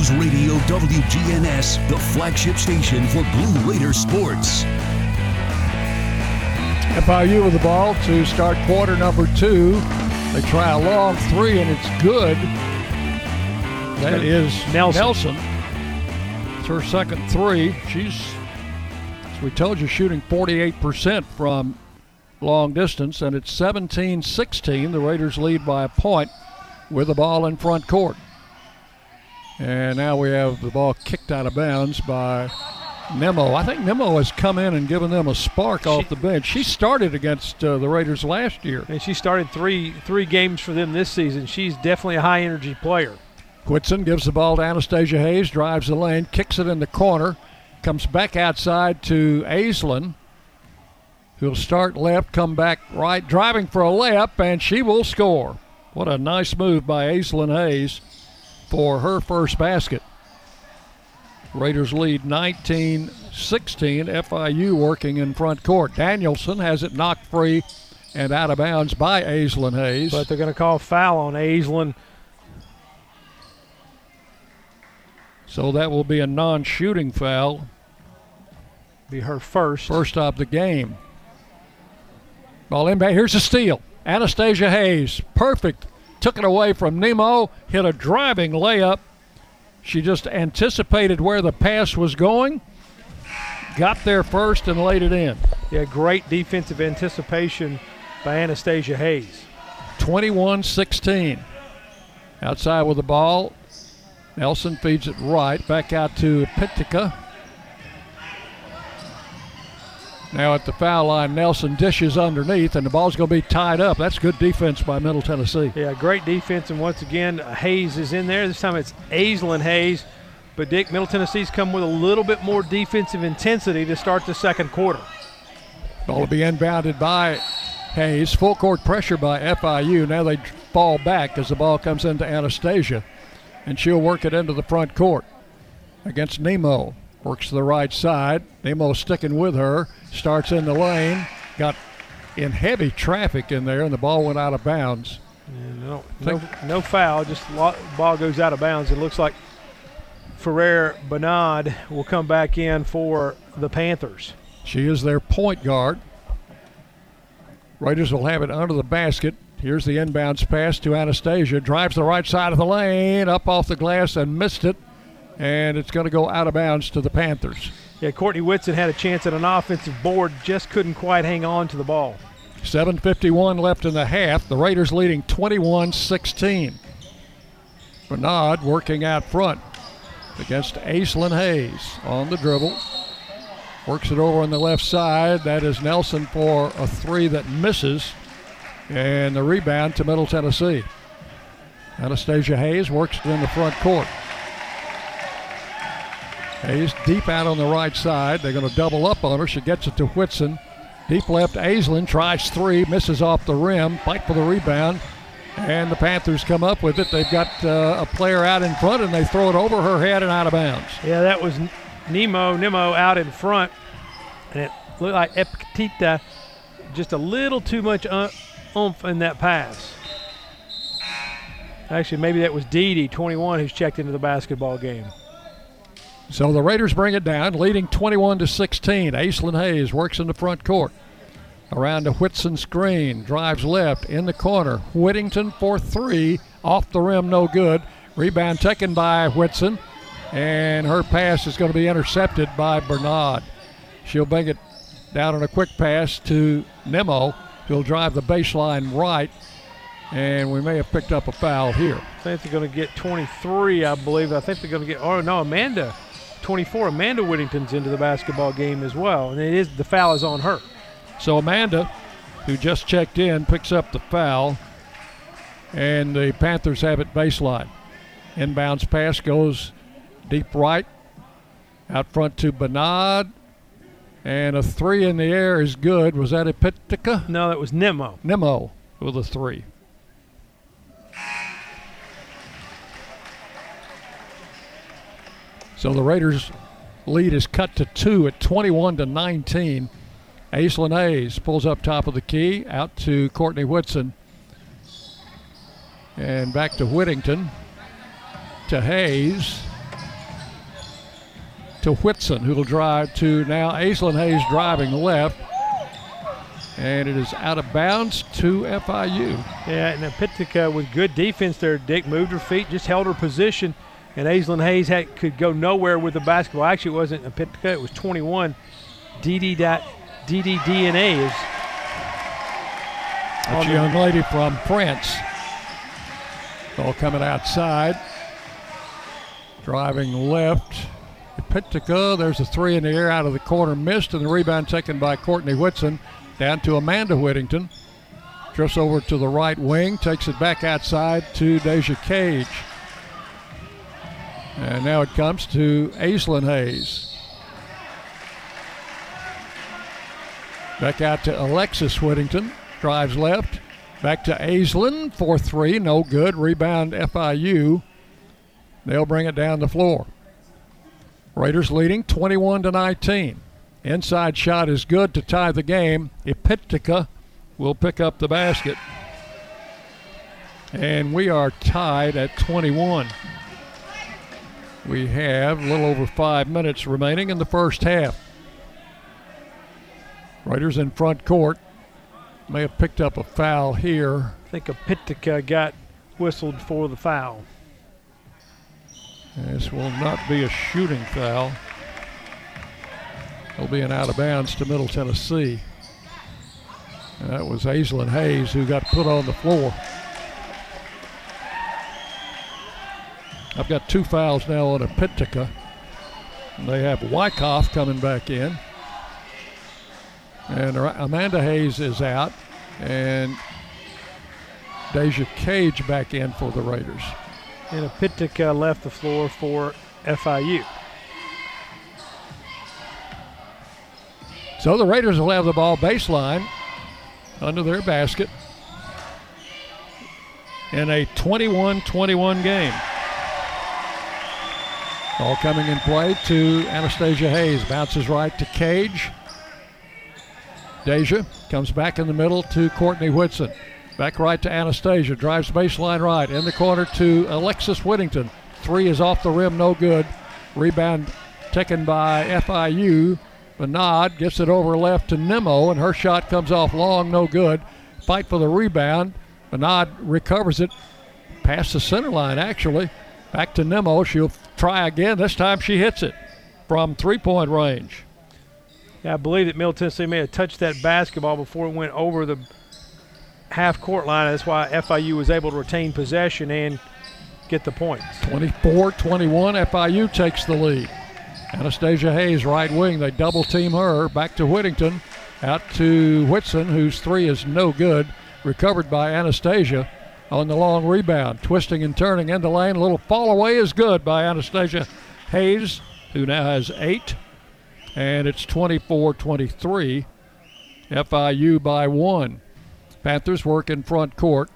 News Radio WGNS, the flagship station for Blue Raider sports. FIU with the ball to start quarter number two. They try a long three, and it's good. That is Nelson. Nelson. It's her second three. She's, as we told you, shooting 48% from long distance, and it's 17 16. The Raiders lead by a point with the ball in front court. And now we have the ball kicked out of bounds by Nemo. I think Nemo has come in and given them a spark off the bench. She started against uh, the Raiders last year. And she started three three games for them this season. She's definitely a high energy player. Whitson gives the ball to Anastasia Hayes, drives the lane, kicks it in the corner, comes back outside to Aislynn, who'll start left, come back right, driving for a layup, and she will score. What a nice move by Aislynn Hayes for her first basket. Raiders lead 19 16. FIU working in front court. Danielson has it knocked free and out of bounds by Aislynn Hayes. But they're going to call foul on Aislynn. So that will be a non shooting foul. Be her first. First of the game. Ball in back. Here's a steal. Anastasia Hayes. Perfect. Took it away from Nemo. Hit a driving layup. She just anticipated where the pass was going. Got there first and laid it in. Yeah, great defensive anticipation by Anastasia Hayes. 21 16. Outside with the ball. Nelson feeds it right. Back out to Pitka. Now at the foul line, Nelson dishes underneath, and the ball's going to be tied up. That's good defense by Middle Tennessee. Yeah, great defense. And once again, Hayes is in there. This time it's Aislynn Hayes. But Dick, Middle Tennessee's come with a little bit more defensive intensity to start the second quarter. Ball will be inbounded by Hayes. Full court pressure by FIU. Now they fall back as the ball comes into Anastasia, and she'll work it into the front court against Nemo. Works to the right side. Nemo sticking with her. Starts in the lane. Got in heavy traffic in there, and the ball went out of bounds. No, no, no foul. Just lo- ball goes out of bounds. It looks like Ferrer Bernard will come back in for the Panthers. She is their point guard. Raiders will have it under the basket. Here's the inbounds pass to Anastasia. Drives the right side of the lane, up off the glass and missed it. And it's going to go out of bounds to the Panthers. Yeah, Courtney Whitson had a chance at an offensive board, just couldn't quite hang on to the ball. 7.51 left in the half. The Raiders leading 21 16. Bernard working out front against Aislynn Hayes on the dribble. Works it over on the left side. That is Nelson for a three that misses. And the rebound to Middle Tennessee. Anastasia Hayes works it in the front court. Hayes deep out on the right side. They're going to double up on her. She gets it to Whitson. Deep left, Aislynn tries three, misses off the rim. Fight for the rebound. And the Panthers come up with it. They've got uh, a player out in front, and they throw it over her head and out of bounds. Yeah, that was Nemo, Nemo out in front. And it looked like Epictita just a little too much oomph in that pass. Actually, maybe that was Dee 21, who's checked into the basketball game. So the Raiders bring it down, leading 21 to 16. Aislynn Hayes works in the front court. Around to Whitson screen, drives left in the corner. Whittington for three, off the rim, no good. Rebound taken by Whitson, and her pass is going to be intercepted by Bernard. She'll bring it down on a quick pass to Nemo. He'll drive the baseline right, and we may have picked up a foul here. I think they're going to get 23, I believe. I think they're going to get, oh no, Amanda 24. Amanda Whittington's into the basketball game as well, and it is the foul is on her. So Amanda, who just checked in, picks up the foul, and the Panthers have it baseline. Inbounds pass goes deep right, out front to Bernard, and a three in the air is good. Was that a Pitka? No, that was Nemo. Nemo with a three. So the Raiders' lead is cut to two at 21 to 19. Aislynn Hayes pulls up top of the key, out to Courtney Whitson. And back to Whittington. To Hayes. To Whitson, who'll drive to now Aislynn Hayes driving left. And it is out of bounds to FIU. Yeah, and Pitka with good defense there. Dick moved her feet, just held her position and Aislynn Hayes had, could go nowhere with the basketball. Actually, it wasn't a Pitka, it was 21. DD dot DDDNA is. That's a young lady from France. Ball coming outside. Driving left. Pitka, there's a three in the air out of the corner, missed, and the rebound taken by Courtney Whitson down to Amanda Whittington. Drifts over to the right wing, takes it back outside to Deja Cage. And now it comes to Aislynn Hayes. Back out to Alexis Whittington. Drives left. Back to Aislynn. 4 3. No good. Rebound FIU. They'll bring it down the floor. Raiders leading 21 to 19. Inside shot is good to tie the game. Epitica will pick up the basket. And we are tied at 21. We have a little over five minutes remaining in the first half. Raiders in front court. May have picked up a foul here. I think a Pitka got whistled for the foul. This will not be a shooting foul. It'll be an out of bounds to Middle Tennessee. And that was Aislynn Hayes who got put on the floor. I've got two fouls now on a Pitka. And they have Wyckoff coming back in. And Amanda Hayes is out. And Deja Cage back in for the Raiders. And a Pitka left the floor for FIU. So the Raiders will have the ball baseline under their basket in a 21 21 game. Ball coming in play to Anastasia Hayes. Bounces right to Cage. Deja comes back in the middle to Courtney Whitson. Back right to Anastasia. Drives baseline right. In the corner to Alexis Whittington. Three is off the rim, no good. Rebound taken by FIU. Benad gets it over left to Nemo, and her shot comes off long, no good. Fight for the rebound. Benad recovers it past the center line, actually. Back to Nemo. She'll try again. This time she hits it from three point range. Yeah, I believe that Middle Tennessee may have touched that basketball before it went over the half court line. That's why FIU was able to retain possession and get the points. 24 21, FIU takes the lead. Anastasia Hayes, right wing. They double team her. Back to Whittington. Out to Whitson, whose three is no good. Recovered by Anastasia on the long rebound. Twisting and turning into lane. A little fall away is good by Anastasia Hayes, who now has eight. And it's 24 23. FIU by one. Panthers work in front court.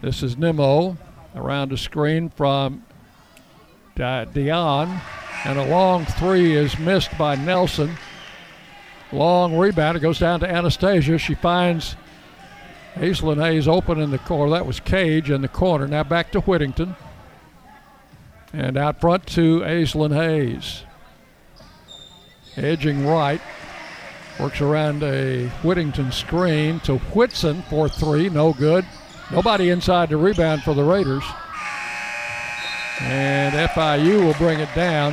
This is Nemo around a screen from Dion. And a long three is missed by Nelson. Long rebound. It goes down to Anastasia. She finds Aislynn Hayes open in the corner. That was Cage in the corner. Now back to Whittington. And out front to Aislynn Hayes. Edging right. Works around a Whittington screen to Whitson for three. No good. Nobody inside the rebound for the Raiders. And FIU will bring it down.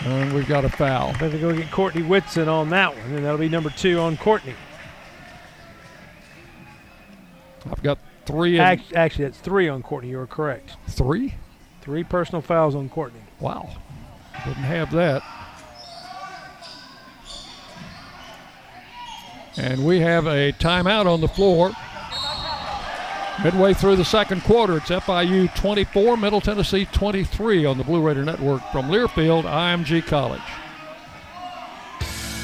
And we've got a foul. They're Better go get Courtney Whitson on that one, and that'll be number two on Courtney. I've got three. Actually, actually, that's three on Courtney. You are correct. Three? Three personal fouls on Courtney. Wow. Didn't have that. And we have a timeout on the floor. Midway through the second quarter, it's FIU 24, Middle Tennessee 23 on the Blue Raider Network from Learfield, IMG College.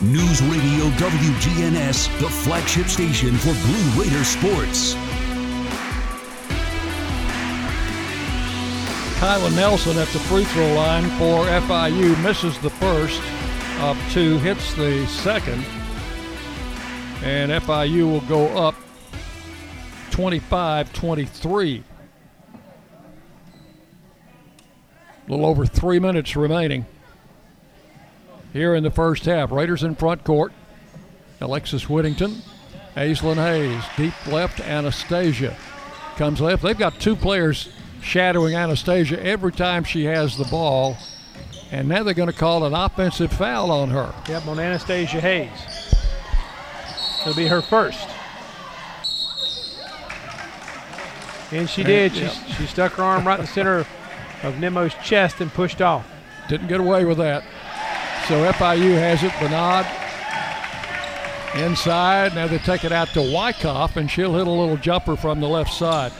News Radio WGNS, the flagship station for Blue Raider sports. Kyla Nelson at the free throw line for FIU misses the first of two, hits the second, and FIU will go up 25 23. A little over three minutes remaining here in the first half. Raiders in front court. Alexis Whittington, Aislynn Hayes, deep left, Anastasia comes left. They've got two players shadowing Anastasia every time she has the ball. And now they're going to call an offensive foul on her. Yep, on Anastasia Hayes. It'll be her first. And she did. She, yep. she stuck her arm right in the center of Nemo's chest and pushed off. Didn't get away with that. So FIU has it. Bernard inside. Now they take it out to Wyckoff, and she'll hit a little jumper from the left side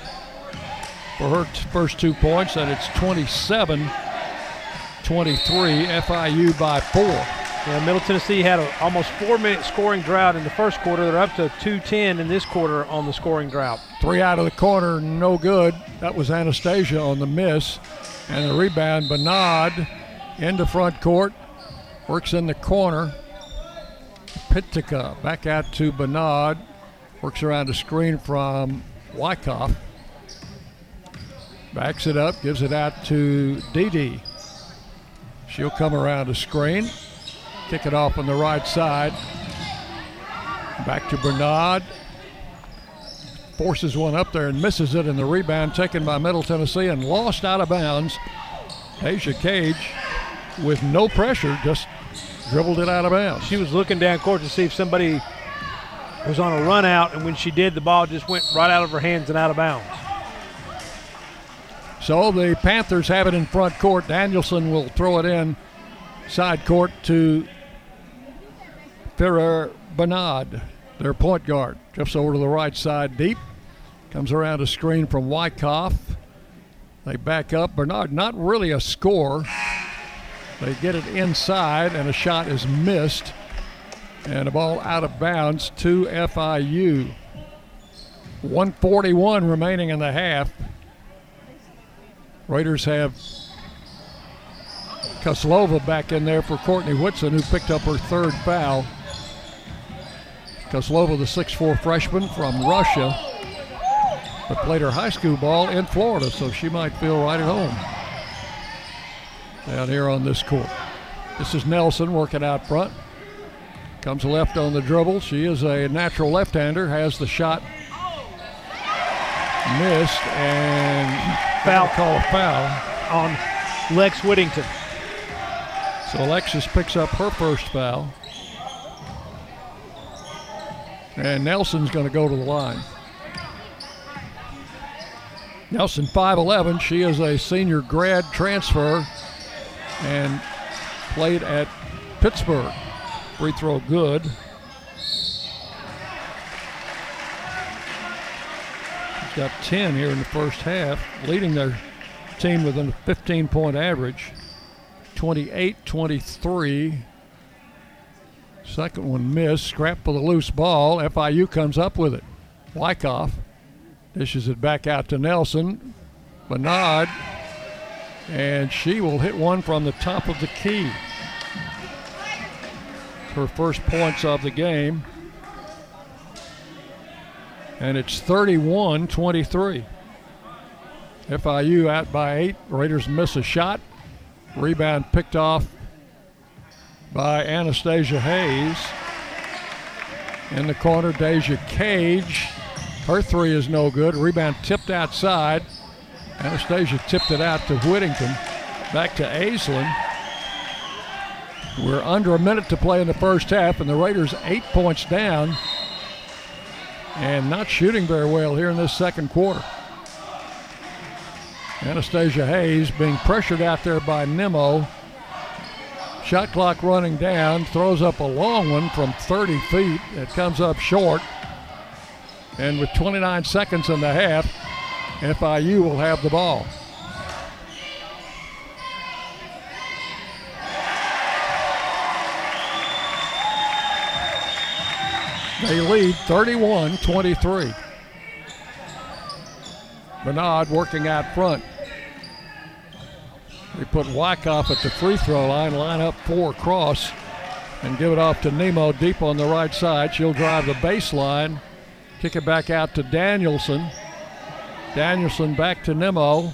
for her t- first two points, and it's 27 23, FIU by four. Yeah, Middle Tennessee had a almost four-minute scoring drought in the first quarter. They're up to 210 in this quarter on the scoring drought. Three out of the corner, no good. That was Anastasia on the miss. And the rebound, Bernard into front court, works in the corner. Pitka back out to Bernard, works around the screen from Wyckoff. Backs it up, gives it out to Didi. She'll come around the screen, kick it off on the right side. Back to Bernard. Forces one up there and misses it, and the rebound taken by Middle Tennessee and lost out of bounds. Deja Cage, with no pressure, just dribbled it out of bounds. She was looking down court to see if somebody was on a run out, and when she did, the ball just went right out of her hands and out of bounds. So the Panthers have it in front court. Danielson will throw it in side court to Ferrer Bernard, their point guard. Drifts over to the right side deep. Comes around a screen from Wyckoff. They back up. Bernard, not really a score. They get it inside, and a shot is missed. And a ball out of bounds to FIU. 141 remaining in the half. Raiders have Koslova back in there for Courtney Whitson, who picked up her third foul. Koslova, the 6'4 freshman from Russia, but played her high school ball in Florida, so she might feel right at home down here on this court. This is Nelson working out front. Comes left on the dribble. She is a natural left hander, has the shot missed, and Foul call foul on Lex Whittington. So Alexis picks up her first foul. And Nelson's going to go to the line. Nelson 5'11. She is a senior grad transfer and played at Pittsburgh. Free throw good. She's got 10 here in the first half, leading their team with a 15 point average. 28 23. Second one missed. Scrap for the loose ball. FIU comes up with it. Wyckoff dishes it back out to Nelson. Bernard. And she will hit one from the top of the key. Her first points of the game. And it's 31 23. FIU out by eight. Raiders miss a shot. Rebound picked off by Anastasia Hayes. In the corner, Deja Cage. Her three is no good. Rebound tipped outside. Anastasia tipped it out to Whittington. Back to Aislynn. We're under a minute to play in the first half, and the Raiders eight points down and not shooting very well here in this second quarter. Anastasia Hayes being pressured out there by Nemo. Shot clock running down, throws up a long one from 30 feet. It comes up short. And with 29 seconds in the half, FIU will have the ball. They lead 31 23. Bernard working out front. They put Wyckoff at the free throw line, line up four across, and give it off to Nemo deep on the right side. She'll drive the baseline, kick it back out to Danielson. Danielson back to Nemo.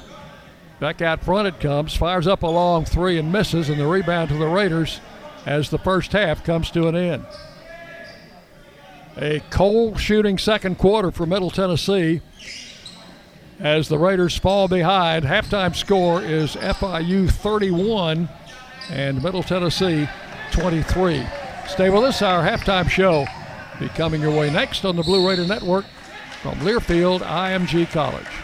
Back out front it comes, fires up a long three and misses, and the rebound to the Raiders as the first half comes to an end. A cold shooting second quarter for Middle Tennessee as the Raiders fall behind. Halftime score is FIU 31 and Middle Tennessee 23. Stay with us. Our halftime show be coming your way next on the Blue Raider Network from Learfield IMG College.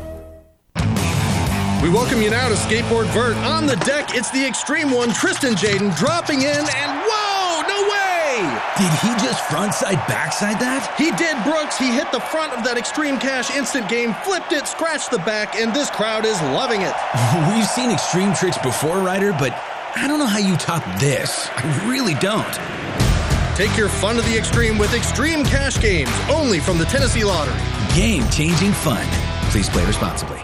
We welcome you now to Skateboard Vert. On the deck, it's the extreme one, Tristan Jaden, dropping in, and whoa, no way! Did he just frontside backside that? He did, Brooks. He hit the front of that Extreme Cash instant game, flipped it, scratched the back, and this crowd is loving it. <laughs> We've seen extreme tricks before, Ryder, but I don't know how you top this. I really don't. Take your fun to the extreme with Extreme Cash Games, only from the Tennessee Lottery. Game changing fun. Please play responsibly.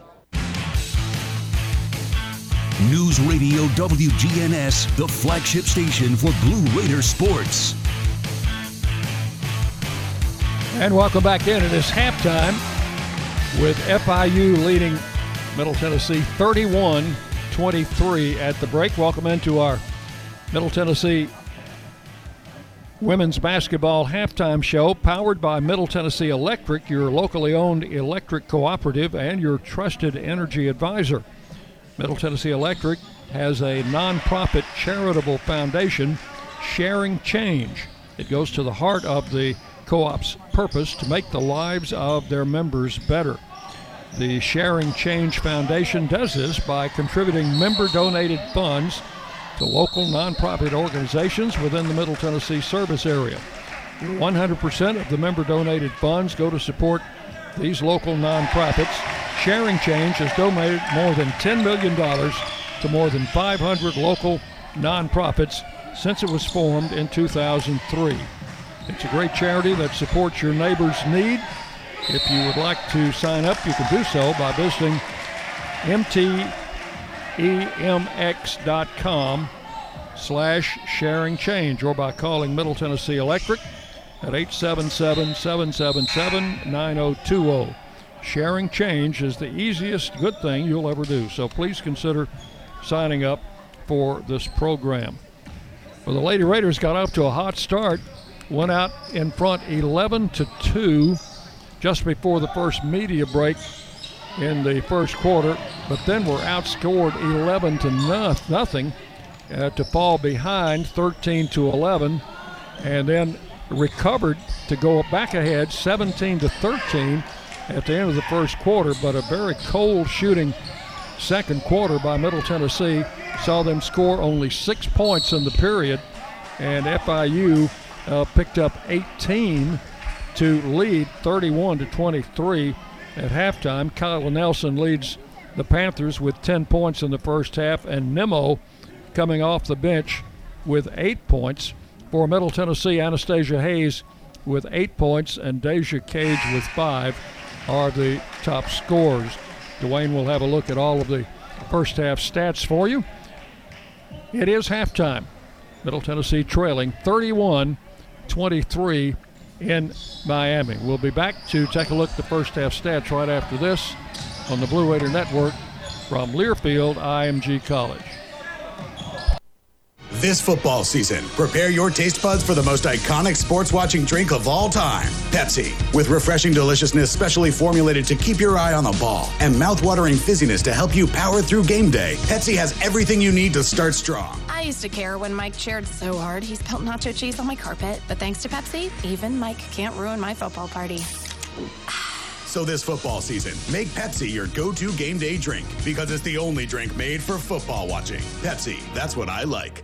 News Radio WGNS, the flagship station for Blue Raider sports. And welcome back in. It is halftime with FIU leading Middle Tennessee 31 23 at the break. Welcome into our Middle Tennessee women's basketball halftime show powered by Middle Tennessee Electric, your locally owned electric cooperative and your trusted energy advisor. Middle Tennessee Electric has a nonprofit charitable foundation, Sharing Change. It goes to the heart of the co op's purpose to make the lives of their members better. The Sharing Change Foundation does this by contributing member donated funds to local nonprofit organizations within the Middle Tennessee service area. 100% of the member donated funds go to support these local nonprofits. Sharing Change has donated more than $10 million to more than 500 local nonprofits since it was formed in 2003. It's a great charity that supports your neighbor's need. If you would like to sign up, you can do so by visiting mtemx.com slash sharing change or by calling Middle Tennessee Electric at 877-777-9020. Sharing change is the easiest good thing you'll ever do, so please consider signing up for this program. Well, the Lady Raiders got off to a hot start, went out in front 11 to 2 just before the first media break in the first quarter, but then were outscored 11 to nothing uh, to fall behind 13 to 11, and then recovered to go back ahead 17 to 13 at the end of the first quarter, but a very cold shooting second quarter by Middle Tennessee saw them score only six points in the period, and FIU uh, picked up 18 to lead 31 to 23 at halftime. Kyla Nelson leads the Panthers with 10 points in the first half, and Nemo coming off the bench with eight points. For Middle Tennessee, Anastasia Hayes with eight points, and Deja Cage with five are the top scorers. Dwayne will have a look at all of the first half stats for you. It is halftime. Middle Tennessee trailing 31 23 in Miami. We'll be back to take a look at the first half stats right after this on the Blue Raider Network from Learfield IMG College. This football season, prepare your taste buds for the most iconic sports watching drink of all time Pepsi. With refreshing deliciousness specially formulated to keep your eye on the ball and mouth-watering fizziness to help you power through game day, Pepsi has everything you need to start strong. I used to care when Mike cheered so hard he spilled nacho cheese on my carpet, but thanks to Pepsi, even Mike can't ruin my football party. So this football season, make Pepsi your go-to game day drink because it's the only drink made for football watching. Pepsi, that's what I like.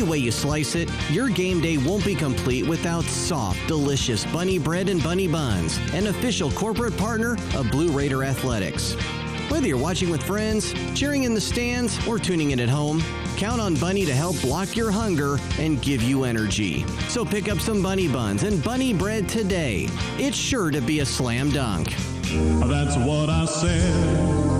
Any way you slice it, your game day won't be complete without soft, delicious bunny bread and bunny buns, an official corporate partner of Blue Raider Athletics. Whether you're watching with friends, cheering in the stands, or tuning in at home, count on Bunny to help block your hunger and give you energy. So pick up some bunny buns and bunny bread today. It's sure to be a slam dunk. That's what I said.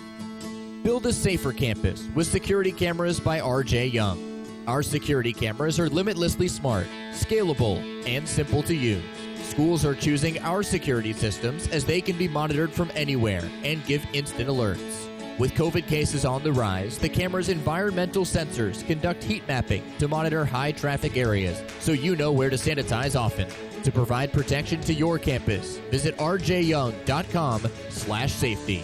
Build a safer campus with security cameras by RJ Young. Our security cameras are limitlessly smart, scalable, and simple to use. Schools are choosing our security systems as they can be monitored from anywhere and give instant alerts. With COVID cases on the rise, the camera's environmental sensors conduct heat mapping to monitor high traffic areas so you know where to sanitize often. To provide protection to your campus, visit rjyoung.com/safety.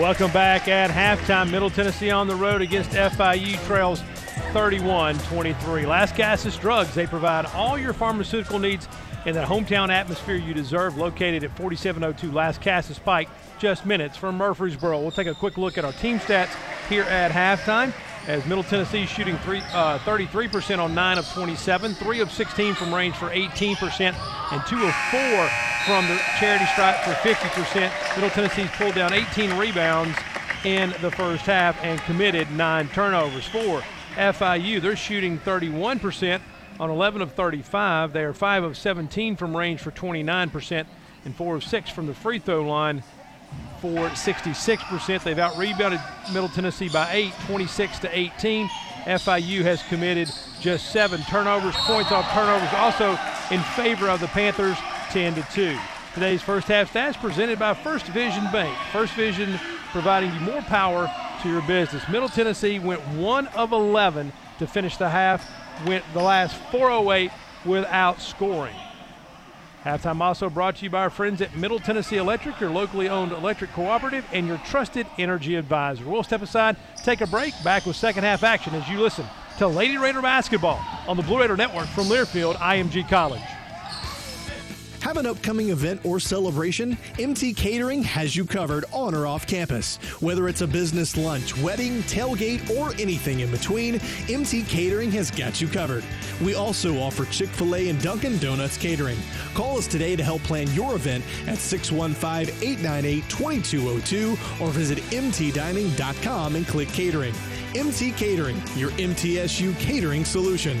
Welcome back at halftime. Middle Tennessee on the road against FIU trails 31 23. Lascassas Drugs, they provide all your pharmaceutical needs in the hometown atmosphere you deserve, located at 4702 Lascassas Pike, just minutes from Murfreesboro. We'll take a quick look at our team stats here at halftime. As Middle Tennessee shooting three, uh, 33% on 9 of 27, 3 of 16 from range for 18%, and 2 of 4 from the charity stripe for 50%. Middle Tennessee's pulled down 18 rebounds in the first half and committed 9 turnovers. For FIU, they're shooting 31% on 11 of 35. They are 5 of 17 from range for 29% and 4 of 6 from the free throw line for 66%. They've out rebounded Middle Tennessee by 8, 26 to 18. FIU has committed just seven turnovers, points off turnovers, also in favor of the Panthers, 10 to 2. Today's first half stats presented by First Vision Bank. First Vision providing you more power to your business. Middle Tennessee went 1 of 11 to finish the half, went the last 408 without scoring. Halftime also brought to you by our friends at Middle Tennessee Electric, your locally owned electric cooperative and your trusted energy advisor. We'll step aside, take a break, back with second half action as you listen to Lady Raider basketball on the Blue Raider Network from Learfield IMG College. Have an upcoming event or celebration? MT Catering has you covered on or off campus. Whether it's a business lunch, wedding, tailgate, or anything in between, MT Catering has got you covered. We also offer Chick fil A and Dunkin' Donuts catering. Call us today to help plan your event at 615 898 2202 or visit mtdining.com and click catering. MT Catering, your MTSU catering solution.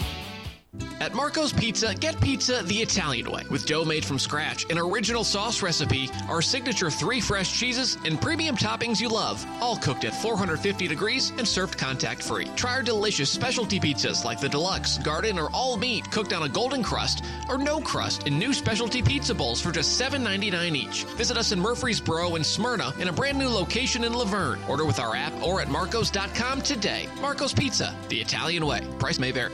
At Marco's Pizza, get pizza the Italian way with dough made from scratch, an original sauce recipe, our signature three fresh cheeses, and premium toppings you love, all cooked at 450 degrees and served contact free. Try our delicious specialty pizzas like the deluxe, garden, or all meat cooked on a golden crust or no crust in new specialty pizza bowls for just $7.99 each. Visit us in Murfreesboro and Smyrna in a brand new location in La Vergne. Order with our app or at marcos.com today. Marco's Pizza, the Italian way. Price may vary.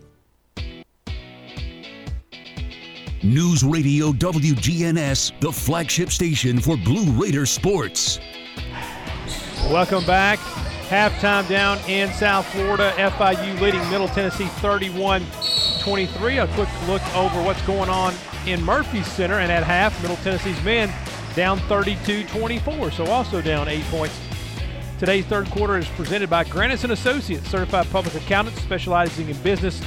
News Radio WGNS, the flagship station for Blue Raider sports. Welcome back. Halftime down in South Florida. FIU leading Middle Tennessee 31 23. A quick look over what's going on in Murphy Center. And at half, Middle Tennessee's men down 32 24. So also down eight points. Today's third quarter is presented by Grannis and Associates, certified public accountants specializing in business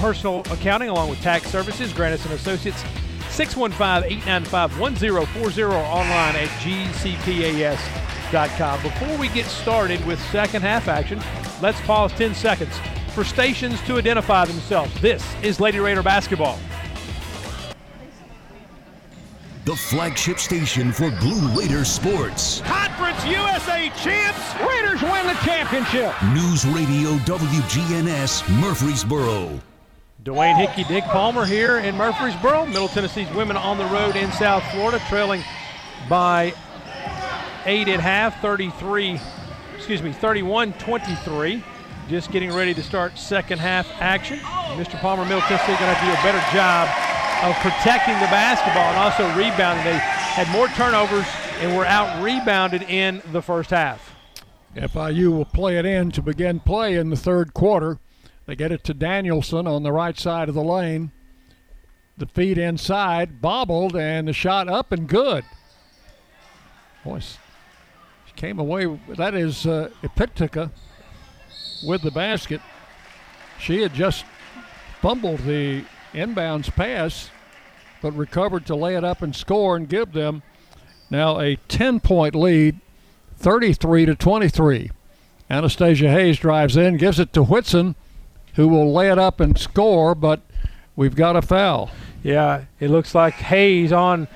personal accounting along with tax services. Grannis and Associates 615-895-1040 or online at gcpas.com. Before we get started with second half action, let's pause 10 seconds for stations to identify themselves. This is Lady Raider basketball. The flagship station for Blue Raider sports. Conference USA champs. Raiders win the championship. News Radio WGNS Murfreesboro. Dwayne Hickey, Dick Palmer here in Murfreesboro. Middle Tennessee's women on the road in South Florida, trailing by eight at half, 33, excuse me, 31 23. just getting ready to start second half action. Mr. Palmer Middle Tennessee going to have to do a better job of protecting the basketball and also rebounding. They had more turnovers and were out rebounded in the first half. FIU will play it in to begin play in the third quarter. They get it to Danielson on the right side of the lane. The feed inside, bobbled, and the shot up and good. Boy, she came away. That is uh, Epitica with the basket. She had just fumbled the inbounds pass, but recovered to lay it up and score and give them now a 10 point lead, 33 to 23. Anastasia Hayes drives in, gives it to Whitson, who will lay it up and score, but we've got a foul. Yeah, it looks like Hayes on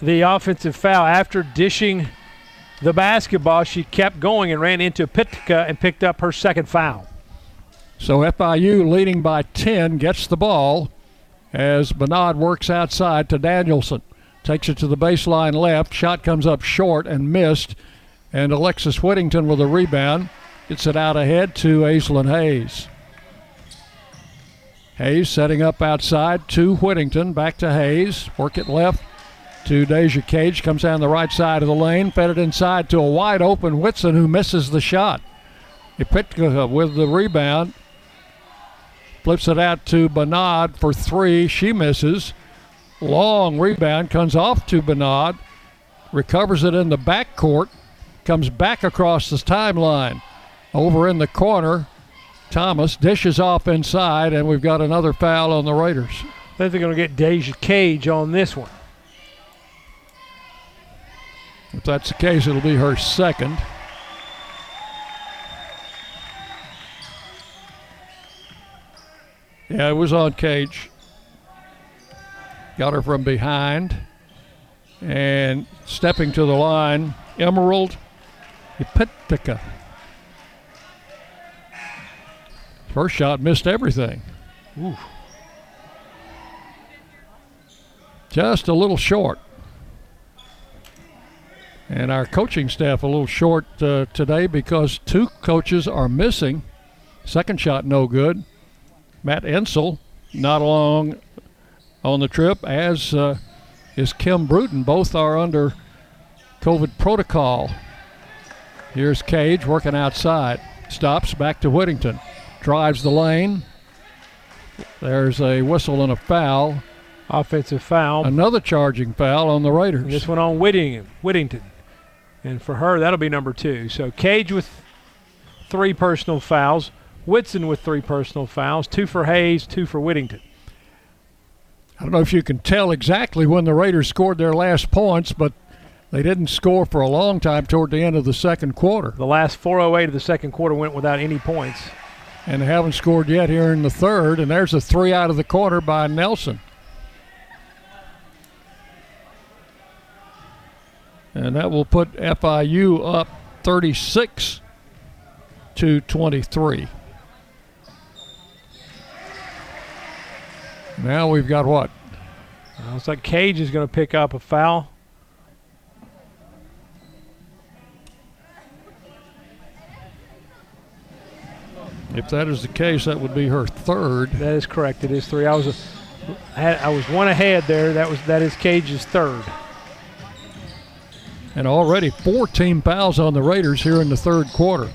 the offensive foul after dishing the basketball. She kept going and ran into Pitka and picked up her second foul. So FIU leading by 10 gets the ball as Bernard works outside to Danielson. Takes it to the baseline left. Shot comes up short and missed. And Alexis Whittington with a rebound. Gets it out ahead to Aislynn Hayes. Hayes setting up outside to Whittington. Back to Hayes. Work it left to Deja Cage. Comes down the right side of the lane. Fed it inside to a wide open Whitson who misses the shot. Epitka with the rebound. Flips it out to Bernard for three. She misses. Long rebound comes off to Bernard. Recovers it in the backcourt. Comes back across the timeline. Over in the corner. Thomas dishes off inside, and we've got another foul on the Raiders. I think they're going to get Deja Cage on this one. If that's the case, it'll be her second. Yeah, it was on Cage. Got her from behind. And stepping to the line, Emerald Epitica. First shot missed everything. Ooh. Just a little short. And our coaching staff a little short uh, today because two coaches are missing. Second shot no good. Matt Insell not along on the trip, as uh, is Kim Bruton. Both are under COVID protocol. Here's Cage working outside. Stops back to Whittington. Drives the lane. There's a whistle and a foul. Offensive foul. Another charging foul on the Raiders. And this one on Whittington. Whittington. And for her, that'll be number two. So Cage with three personal fouls. Whitson with three personal fouls, two for Hayes, two for Whittington. I don't know if you can tell exactly when the Raiders scored their last points, but they didn't score for a long time toward the end of the second quarter. The last 408 of the second quarter went without any points. And haven't scored yet here in the third, and there's a three out of the corner by Nelson. And that will put FIU up 36 to 23. Now we've got what? Looks like Cage is going to pick up a foul. If that is the case, that would be her third. That is correct. It is three. I was, a, I, was one ahead there. That was that is Cage's third. And already four team fouls on the Raiders here in the third quarter.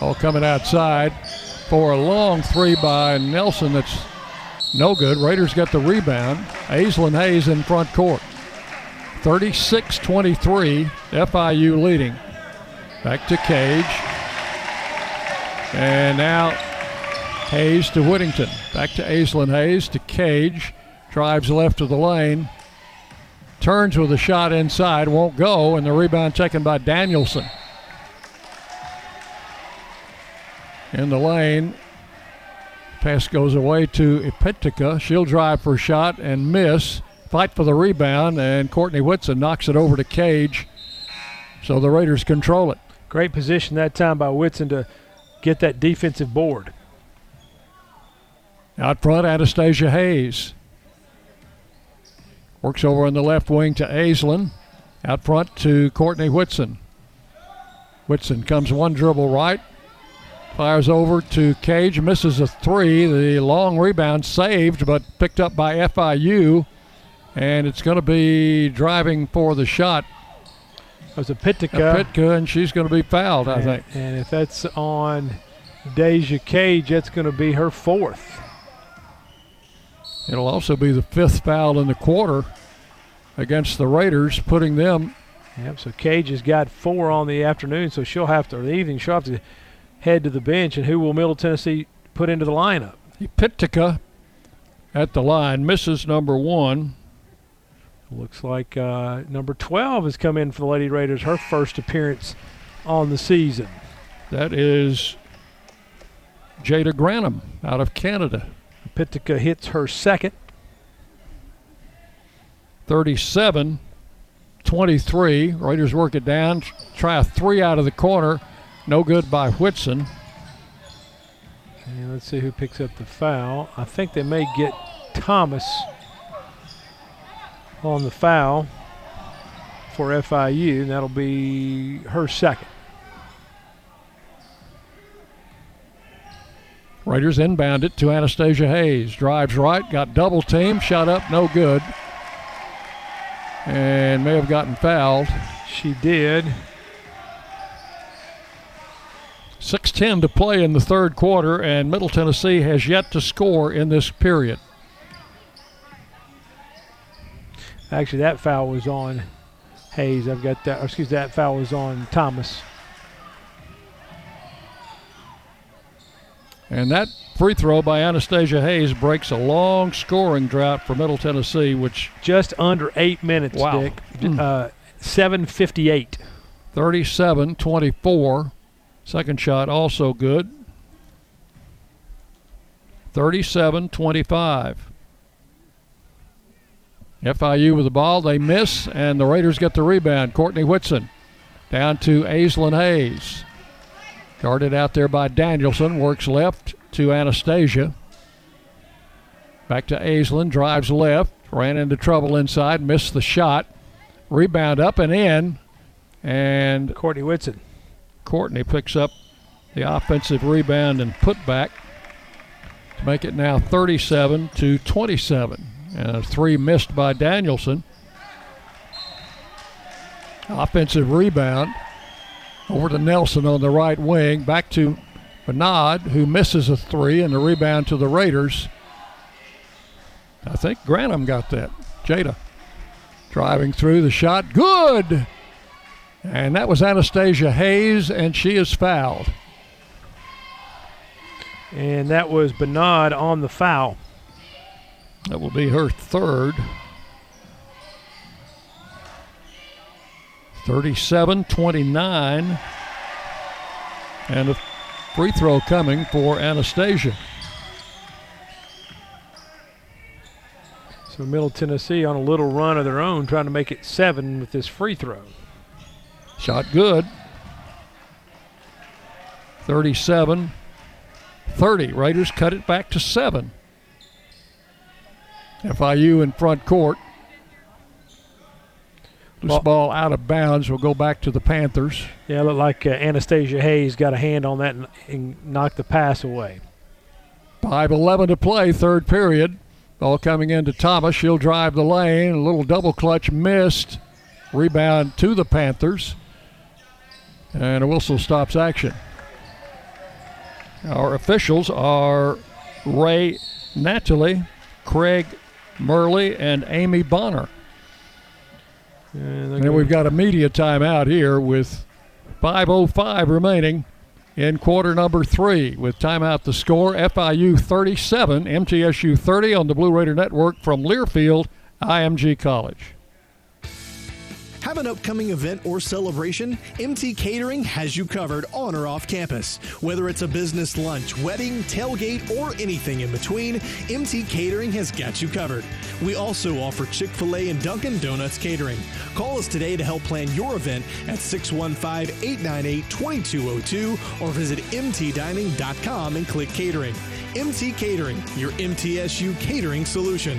All coming outside for a long three by Nelson that's no good. Raiders got the rebound. Aislynn Hayes in front court. 36 23, FIU leading. Back to Cage. And now Hayes to Whittington. Back to Aislynn Hayes to Cage. Drives left of the lane. Turns with a shot inside. Won't go. And the rebound taken by Danielson. in the lane. Pass goes away to Epitica. She'll drive for a shot and miss. Fight for the rebound, and Courtney Whitson knocks it over to Cage. So the Raiders control it. Great position that time by Whitson to get that defensive board. Out front, Anastasia Hayes. Works over on the left wing to Aislynn. Out front to Courtney Whitson. Whitson comes one dribble right, fires over to Cage, misses a three. The long rebound saved, but picked up by FIU, and it's going to be driving for the shot. It was a Pitka. A Pitka, and she's going to be fouled, I and, think. And if that's on Deja Cage, that's going to be her fourth. It'll also be the fifth foul in the quarter against the Raiders, putting them. Yep. So Cage has got four on the afternoon, so she'll have to, or the evening, she'll have to head to the bench. And who will Middle Tennessee put into the lineup? Pitka at the line misses number one. Looks like uh, number 12 has come in for the Lady Raiders, her first appearance on the season. That is Jada Granum out of Canada. Pitka hits her second. 37 23. Raiders work it down. Try a three out of the corner. No good by Whitson. And let's see who picks up the foul. I think they may get Thomas on the foul for FIU, and that'll be her second. Raiders inbound it to Anastasia Hayes. Drives right, got double team, shot up, no good. And may have gotten fouled. She did. 6.10 to play in the third quarter, and Middle Tennessee has yet to score in this period. Actually, that foul was on Hayes. I've got that. Excuse that foul was on Thomas. And that free throw by Anastasia Hayes breaks a long scoring drought for Middle Tennessee, which just under eight minutes. Wow. Dick. Uh, Seven fifty-eight. 37-24. Second shot also good. 37-25. FIU with the ball. They miss, and the Raiders get the rebound. Courtney Whitson down to Aislynn Hayes. Guarded out there by Danielson. Works left to Anastasia. Back to Aislynn. Drives left. Ran into trouble inside. Missed the shot. Rebound up and in. And Courtney Whitson. Courtney picks up the offensive rebound and put back to make it now 37 to 27. And a three missed by Danielson. Offensive rebound over to Nelson on the right wing. Back to Bernard, who misses a three, and the rebound to the Raiders. I think Granum got that. Jada driving through the shot. Good! And that was Anastasia Hayes, and she is fouled. And that was Bernard on the foul. That will be her third. 37 29. And a free throw coming for Anastasia. So Middle Tennessee on a little run of their own, trying to make it seven with this free throw. Shot good. 37 30. Raiders cut it back to seven. FIU in front court. Loose ball out of bounds We'll go back to the Panthers. Yeah, it looked like uh, Anastasia Hayes got a hand on that and, and knocked the pass away. 5.11 to play, third period. Ball coming into Thomas. She'll drive the lane. A little double clutch missed. Rebound to the Panthers. And a whistle stops action. Our officials are Ray Natalie, Craig Murley, and Amy Bonner. And And we've got a media timeout here with 5.05 remaining in quarter number three. With timeout the score FIU 37, MTSU 30 on the Blue Raider Network from Learfield, IMG College. Have an upcoming event or celebration? MT Catering has you covered on or off campus. Whether it's a business lunch, wedding, tailgate, or anything in between, MT Catering has got you covered. We also offer Chick fil A and Dunkin' Donuts catering. Call us today to help plan your event at 615 898 2202 or visit mtdining.com and click catering. MT Catering, your MTSU catering solution.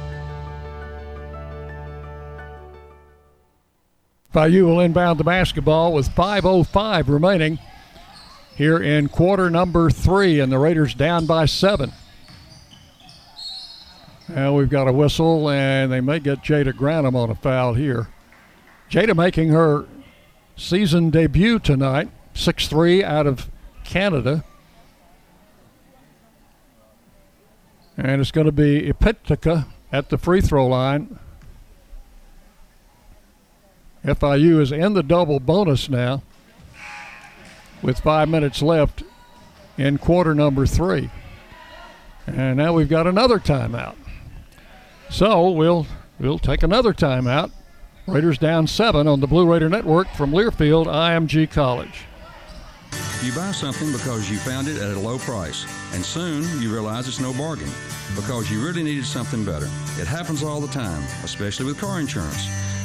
FIU will inbound the basketball with 5.05 remaining here in quarter number three, and the Raiders down by seven. Now we've got a whistle, and they may get Jada Granum on a foul here. Jada making her season debut tonight, six-three out of Canada. And it's going to be Epitica at the free throw line. FIU is in the double bonus now with five minutes left in quarter number three. And now we've got another timeout. So we'll we'll take another timeout. Raiders down seven on the Blue Raider Network from Learfield IMG College. You buy something because you found it at a low price, and soon you realize it's no bargain because you really needed something better. It happens all the time, especially with car insurance.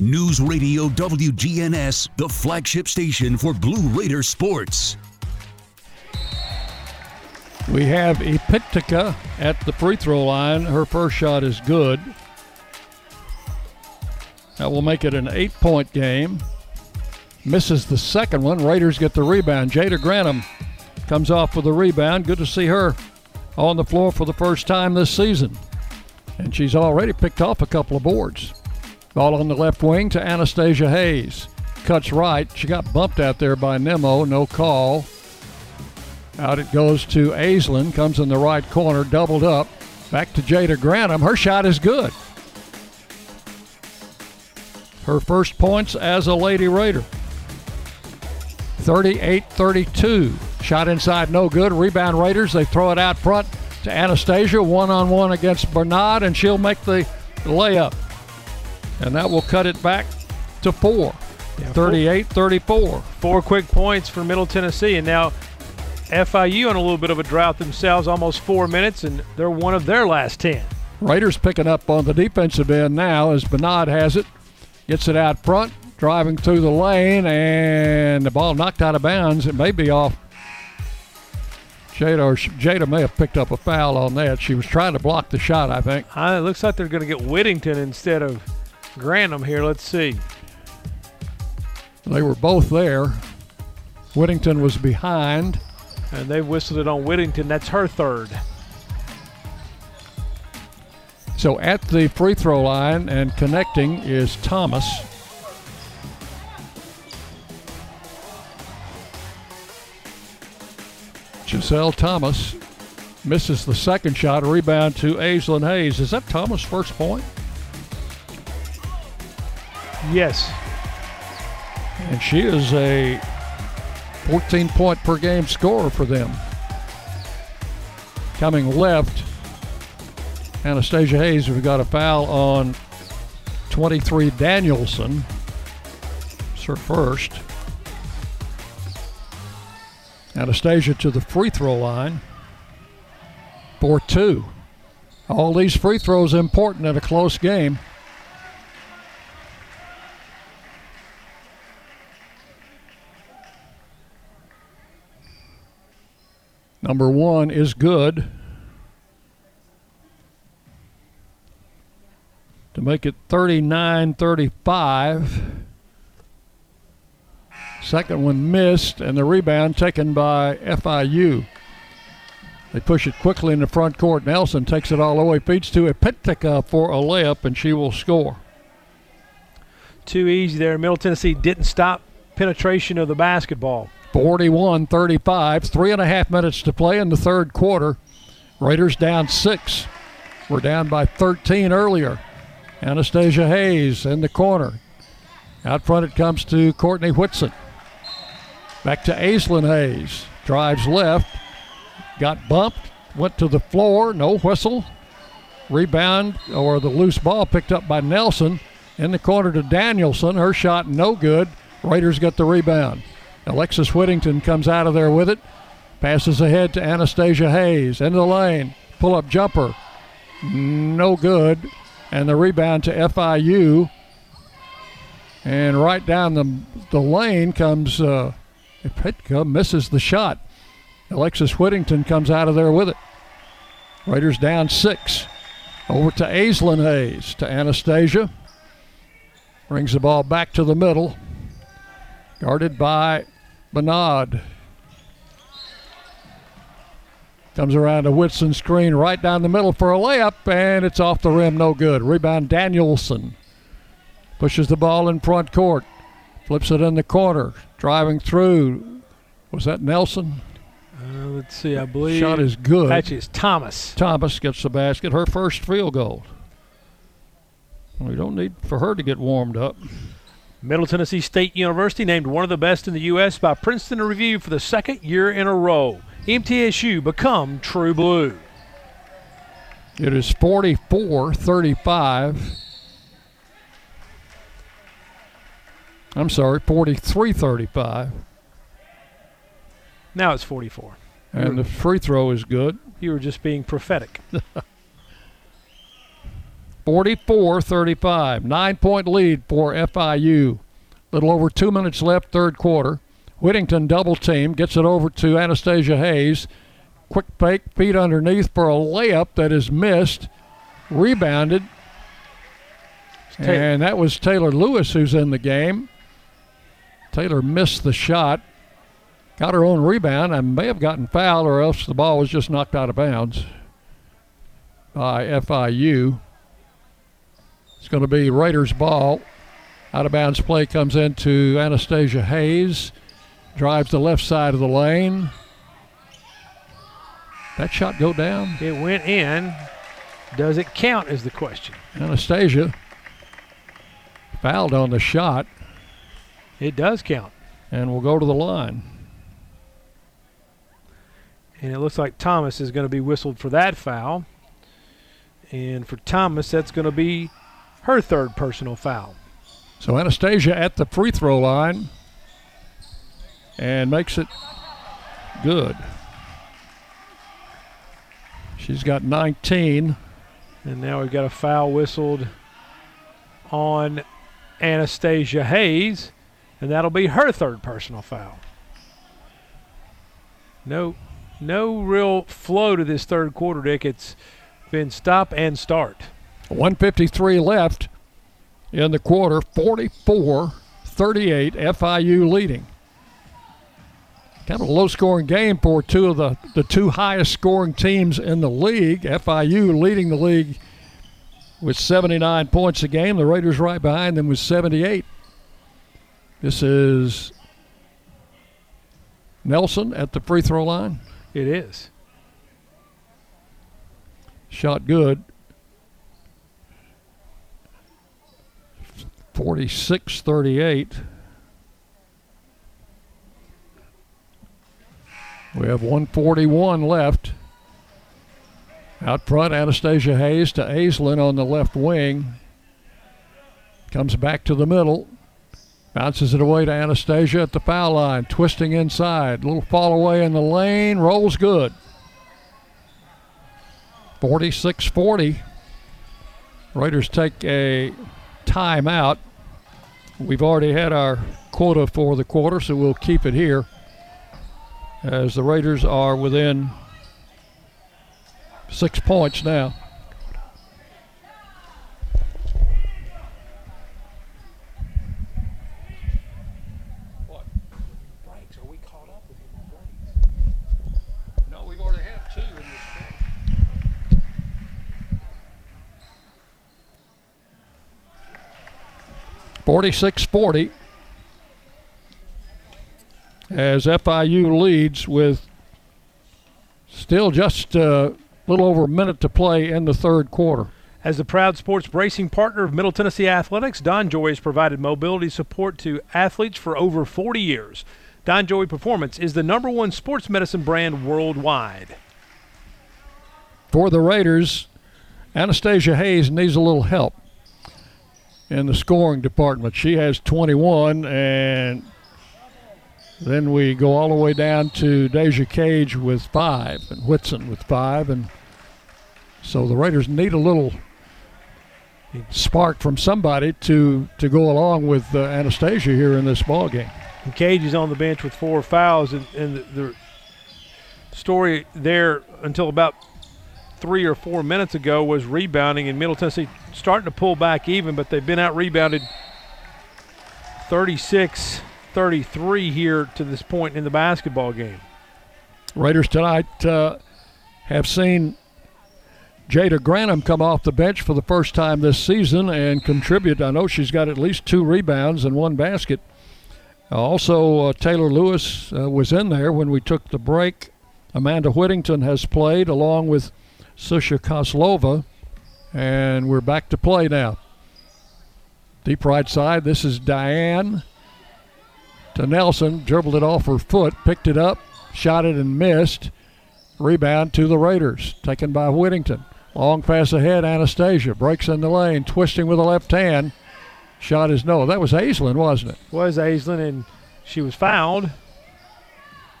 News Radio WGNS, the flagship station for Blue Raider sports. We have Epictica at the free throw line. Her first shot is good. That will make it an eight point game. Misses the second one. Raiders get the rebound. Jada Granum comes off with the rebound. Good to see her on the floor for the first time this season. And she's already picked off a couple of boards. Ball on the left wing to Anastasia Hayes. Cuts right. She got bumped out there by Nemo. No call. Out it goes to Aislynn. Comes in the right corner. Doubled up. Back to Jada Granum. Her shot is good. Her first points as a Lady Raider. 38 32. Shot inside, no good. Rebound Raiders. They throw it out front to Anastasia. One on one against Bernard, and she'll make the layup. And that will cut it back to four. 38 34. Four quick points for Middle Tennessee. And now FIU on a little bit of a drought themselves, almost four minutes, and they're one of their last 10. Raiders picking up on the defensive end now as Bernard has it. Gets it out front, driving through the lane, and the ball knocked out of bounds. It may be off. Jada, or Jada may have picked up a foul on that. She was trying to block the shot, I think. Uh, it looks like they're going to get Whittington instead of Granum here. Let's see. They were both there. Whittington was behind. And they whistled it on Whittington. That's her third. So at the free throw line and connecting is Thomas. Giselle Thomas misses the second shot. A rebound to Aislynn Hayes. Is that Thomas' first point? Yes. And she is a 14 point per game scorer for them. Coming left, Anastasia Hayes, we've got a foul on 23 Danielson. It's her first. Anastasia to the free throw line for two. All these free throws important in a close game. Number one is good. To make it 39 35. Second one missed, and the rebound taken by FIU. They push it quickly in the front court. Nelson takes it all the way, feeds to Epitica for a layup, and she will score. Too easy there. Middle Tennessee didn't stop penetration of the basketball. 41 35. Three and a half minutes to play in the third quarter. Raiders down six. We're down by 13 earlier. Anastasia Hayes in the corner. Out front it comes to Courtney Whitson. Back to Aislynn Hayes. Drives left. Got bumped. Went to the floor. No whistle. Rebound or the loose ball picked up by Nelson. In the corner to Danielson. Her shot no good. Raiders get the rebound. Alexis Whittington comes out of there with it. Passes ahead to Anastasia Hayes. Into the lane. Pull up jumper. No good. And the rebound to FIU. And right down the, the lane comes uh, Pitka, misses the shot. Alexis Whittington comes out of there with it. Raiders down six. Over to Aislynn Hayes to Anastasia. Brings the ball back to the middle. Guarded by Bernard. Comes around to Whitson's screen right down the middle for a layup, and it's off the rim, no good. Rebound Danielson. Pushes the ball in front court. Flips it in the corner. Driving through. Was that Nelson? Uh, let's see. I believe Shot is good. Actually, it's Thomas. Thomas gets the basket. Her first field goal. We don't need for her to get warmed up. Middle Tennessee State University named one of the best in the U.S. by Princeton Review for the second year in a row. MTSU become true blue. It is 44 35. I'm sorry, 43 35. Now it's 44. And the free throw is good. You were just being prophetic. <laughs> 44 35. Nine point lead for FIU. Little over two minutes left, third quarter. Whittington double team, gets it over to Anastasia Hayes. Quick fake, feet underneath for a layup that is missed. Rebounded. And that was Taylor Lewis who's in the game. Taylor missed the shot. Got her own rebound and may have gotten fouled, or else the ball was just knocked out of bounds by FIU. It's going to be Raiders' ball. Out of bounds play comes into Anastasia Hayes. Drives the left side of the lane. That shot go down? It went in. Does it count is the question. Anastasia fouled on the shot. It does count. And we'll go to the line. And it looks like Thomas is going to be whistled for that foul. And for Thomas, that's going to be her third personal foul. So Anastasia at the free throw line and makes it good. She's got 19. And now we've got a foul whistled on Anastasia Hayes, and that'll be her third personal foul. No, no real flow to this third quarter, Dick. It's been stop and start. 153 left in the quarter, 44 38, FIU leading. Kind of a low scoring game for two of the, the two highest scoring teams in the league. FIU leading the league with 79 points a game. The Raiders right behind them with 78. This is Nelson at the free throw line. It is. Shot good. 46 38. We have 141 left. Out front, Anastasia Hayes to Aislynn on the left wing. Comes back to the middle. Bounces it away to Anastasia at the foul line. Twisting inside. Little fall away in the lane. Rolls good. 46 40. Raiders take a timeout. We've already had our quota for the quarter, so we'll keep it here as the Raiders are within six points now. 46 40 as FIU leads with still just a little over a minute to play in the third quarter. As the proud sports bracing partner of Middle Tennessee Athletics, DonJoy has provided mobility support to athletes for over 40 years. DonJoy Performance is the number one sports medicine brand worldwide. For the Raiders, Anastasia Hayes needs a little help in the scoring department. She has 21, and then we go all the way down to Deja Cage with five, and Whitson with five, and so the Raiders need a little spark from somebody to to go along with uh, Anastasia here in this ball game. And Cage is on the bench with four fouls, and, and the, the story there until about three or four minutes ago was rebounding, and Middle Tennessee starting to pull back even, but they've been out rebounded 36 33 here to this point in the basketball game. Raiders tonight uh, have seen Jada Granum come off the bench for the first time this season and contribute. I know she's got at least two rebounds and one basket. Also, uh, Taylor Lewis uh, was in there when we took the break. Amanda Whittington has played along with Susha Koslova, and we're back to play now. Deep right side, this is Diane to Nelson, dribbled it off her foot, picked it up, shot it and missed. Rebound to the Raiders, taken by Whittington. Long pass ahead, Anastasia breaks in the lane, twisting with the left hand. Shot is no. That was Aislynn, wasn't it? Was Aislynn, and she was fouled.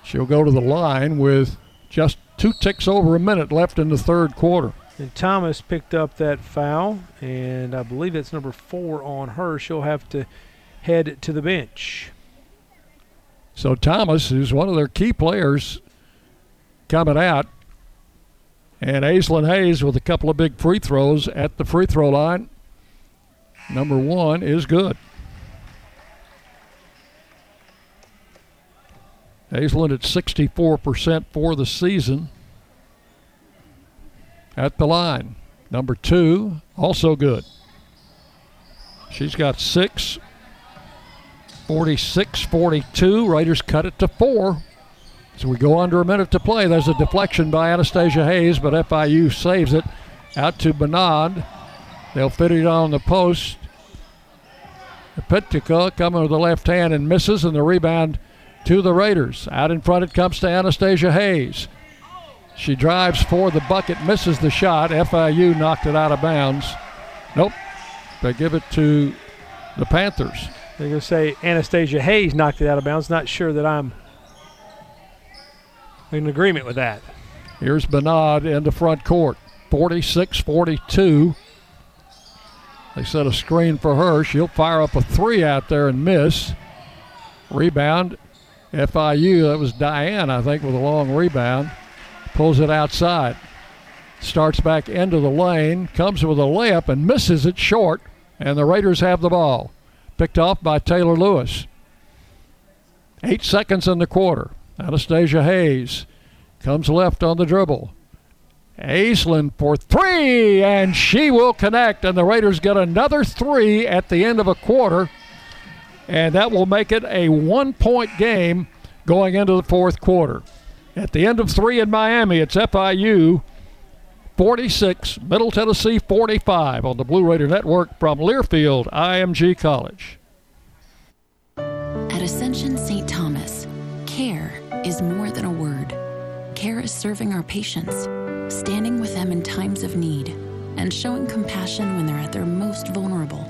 She'll go to the line with just two ticks over a minute left in the third quarter. And Thomas picked up that foul, and I believe that's number four on her. She'll have to head to the bench. So Thomas, who's one of their key players, coming out. And Aislynn Hayes with a couple of big free throws at the free throw line. Number one is good. Aislynn at 64% for the season. At the line. Number two, also good. She's got six. 46 42. Raiders cut it to four. So we go under a minute to play. There's a deflection by Anastasia Hayes, but FIU saves it out to Bernard. They'll fit it on the post. Petica coming with the left hand and misses, and the rebound to the Raiders. Out in front it comes to Anastasia Hayes. She drives for the bucket, misses the shot. FIU knocked it out of bounds. Nope. They give it to the Panthers. They're going to say Anastasia Hayes knocked it out of bounds. Not sure that I'm in agreement with that. Here's Bernard in the front court. 46 42. They set a screen for her. She'll fire up a three out there and miss. Rebound. FIU, that was Diane, I think, with a long rebound. Pulls it outside. Starts back into the lane. Comes with a layup and misses it short. And the Raiders have the ball. Picked off by Taylor Lewis. Eight seconds in the quarter. Anastasia Hayes comes left on the dribble. Aislynn for three, and she will connect. And the Raiders get another three at the end of a quarter, and that will make it a one point game going into the fourth quarter. At the end of three in Miami, it's FIU 46, Middle Tennessee 45 on the Blue Raider Network from Learfield, IMG College. At Ascension St. Thomas, care is more than a word. Care is serving our patients, standing with them in times of need, and showing compassion when they're at their most vulnerable.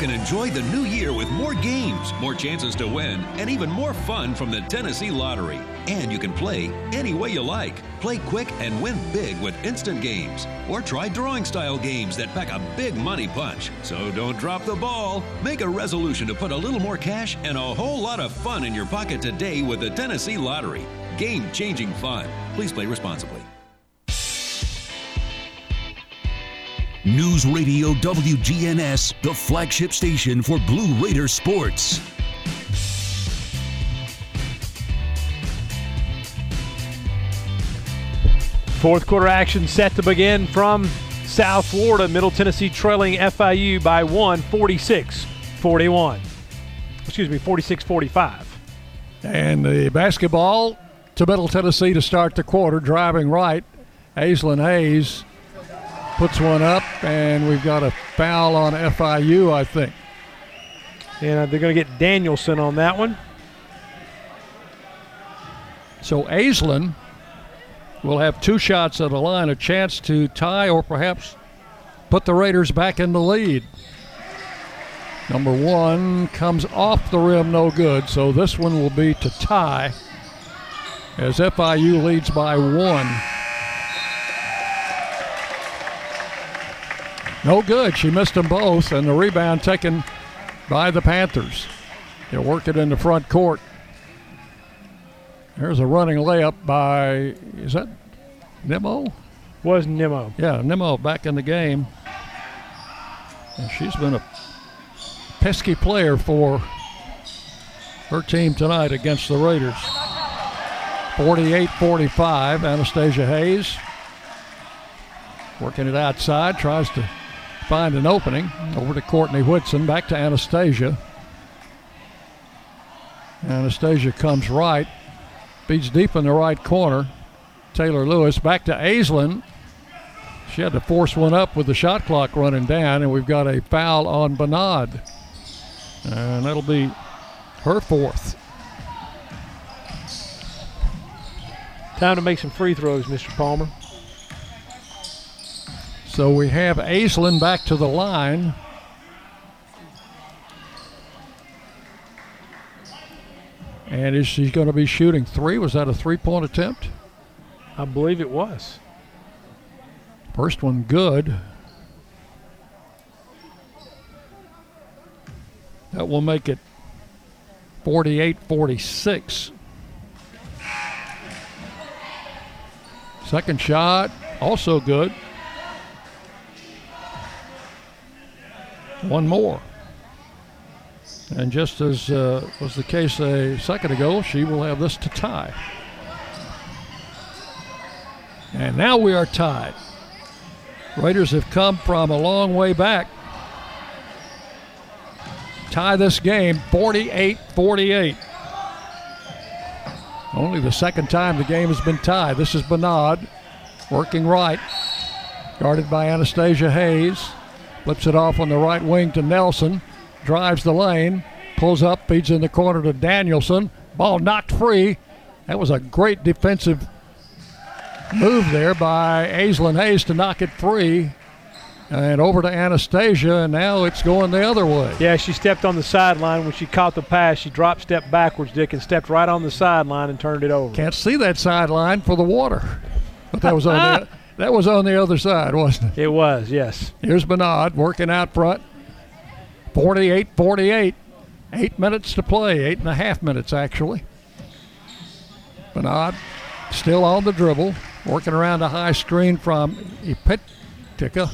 Can enjoy the new year with more games, more chances to win, and even more fun from the Tennessee Lottery. And you can play any way you like. Play quick and win big with instant games. Or try drawing style games that pack a big money punch. So don't drop the ball. Make a resolution to put a little more cash and a whole lot of fun in your pocket today with the Tennessee Lottery. Game changing fun. Please play responsibly. News Radio WGNS, the flagship station for Blue Raider sports. Fourth quarter action set to begin from South Florida. Middle Tennessee trailing FIU by one, 46 41. Excuse me, 46 45. And the basketball to Middle Tennessee to start the quarter, driving right. Aislynn Hayes puts one up, and we've got a foul on FIU, I think. And uh, they're going to get Danielson on that one. So Aislynn will have two shots at the line, a chance to tie or perhaps put the Raiders back in the lead. Number one comes off the rim, no good. So this one will be to tie as FIU leads by one. No good. She missed them both, and the rebound taken by the Panthers. They'll work it in the front court. There's a running layup by, is that Nemo? Was Nemo. Yeah, Nemo back in the game. And she's been a pesky player for her team tonight against the Raiders. 48 45, Anastasia Hayes working it outside, tries to find an opening. Over to Courtney Whitson, back to Anastasia. Anastasia comes right, beats deep in the right corner. Taylor Lewis back to Aislynn. She had to force one up with the shot clock running down, and we've got a foul on Bernard. And that'll be her fourth. Time to make some free throws, Mr. Palmer. So we have Aislynn back to the line. And is she going to be shooting three? Was that a three point attempt? I believe it was. First one good. That will make it 48 46. Second shot, also good. One more. And just as uh, was the case a second ago, she will have this to tie. And now we are tied. Raiders have come from a long way back. Tie this game 48 48. Only the second time the game has been tied. This is Bernard working right, guarded by Anastasia Hayes. Flips it off on the right wing to Nelson. drives the lane, pulls up, feeds in the corner to Danielson. Ball knocked free. That was a great defensive move there by Aislynn Hayes to knock it free. And over to Anastasia, and now it's going the other way. Yeah, she stepped on the sideline when she caught the pass. She dropped step backwards, Dick, and stepped right on the sideline and turned it over. Can't see that sideline for the water. But that was on <laughs> that was on the other side, wasn't it? It was, yes. Here's Bernard working out front. 48 48. Eight minutes to play, eight and a half minutes actually. Bernard still on the dribble, working around a high screen from Ipitica.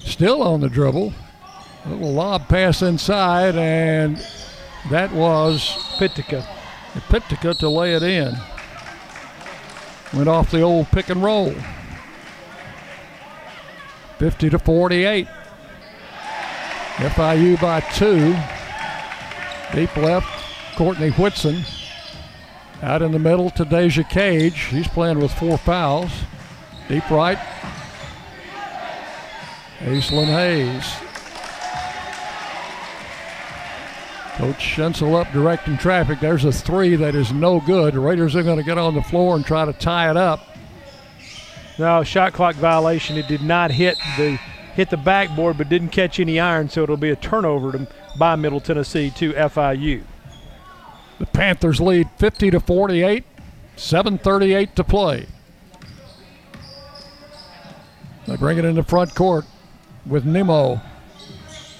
Still on the dribble. A little lob pass inside, and that was Pitica. Pitica to lay it in. Went off the old pick and roll. 50 to 48. FIU by two. Deep left, Courtney Whitson. Out in the middle to Deja Cage. He's playing with four fouls. Deep right. Aislynn Hayes. Coach Insell up directing traffic. There's a three that is no good. The Raiders are going to get on the floor and try to tie it up. No, shot clock violation. It did not hit the hit the backboard, but didn't catch any iron, so it'll be a turnover to, by Middle Tennessee to FIU. The Panthers lead 50 to 48, 7:38 to play. They bring it into front court with Nemo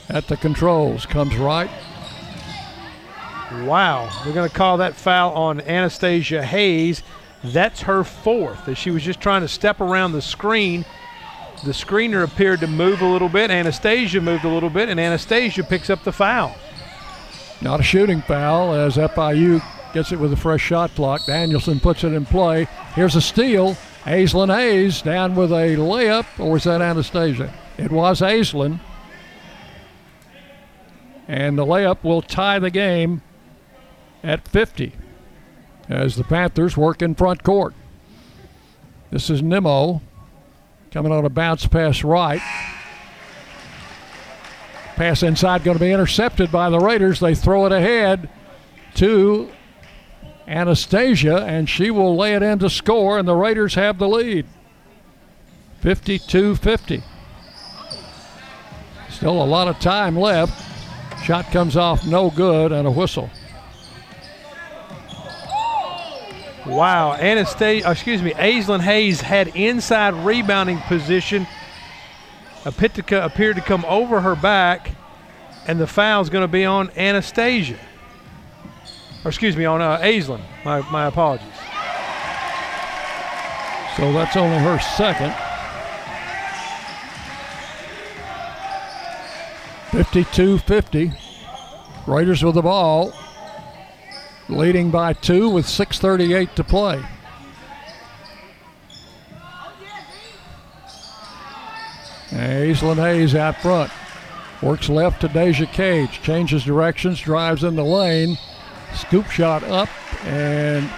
at the controls. Comes right. Wow, We're going to call that foul on Anastasia Hayes. That's her fourth, as she was just trying to step around the screen. The screener appeared to move a little bit. Anastasia moved a little bit, and Anastasia picks up the foul. Not a shooting foul as FIU gets it with a fresh shot clock. Danielson puts it in play. Here's a steal. Aislynn Hayes down with a layup, or was that Anastasia? It was Aislynn. And the layup will tie the game at 50 as the Panthers work in front court. This is Nemo coming on a bounce pass right. Pass inside going to be intercepted by the Raiders. They throw it ahead to Anastasia, and she will lay it in to score, and the Raiders have the lead. 52 50. Still a lot of time left. Shot comes off no good, and a whistle. Wow, Anastasia, excuse me, Aislynn Hayes had inside rebounding position. Apitica appeared to come over her back, and the foul is going to be on Anastasia. Or excuse me, on uh, Aislynn. My, my apologies. So that's only her second. 52 50. Raiders with the ball leading by two with 6.38 to play. Aislynn Hayes out front. Works left to Deja Cage. Changes directions, drives in the lane. Scoop shot up and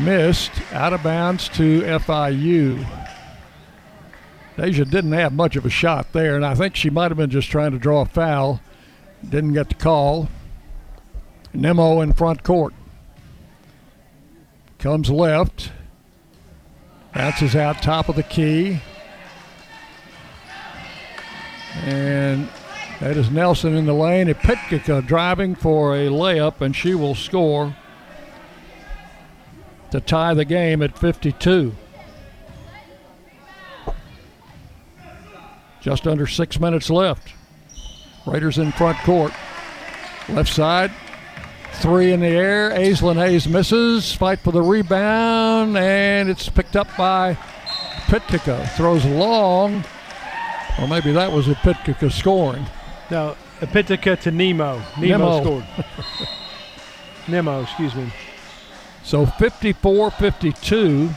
missed. Out of bounds to FIU. Deja didn't have much of a shot there, and I think she might have been just trying to draw a foul. Didn't get the call. Nemo in front court. Comes left. Bounces out top of the key. And that is Nelson in the lane. Ipitka driving for a layup, and she will score to tie the game at 52. Just under six minutes left. Raiders in front court. Left side, Three in the air. Aislynn Hayes misses. Fight for the rebound, and it's picked up by Pitka. Throws long. Or maybe that was a Pitka scoring. No, a Pitka to Nemo. Nemo, Nemo. scored. <laughs> Nemo, excuse me. So 54 52.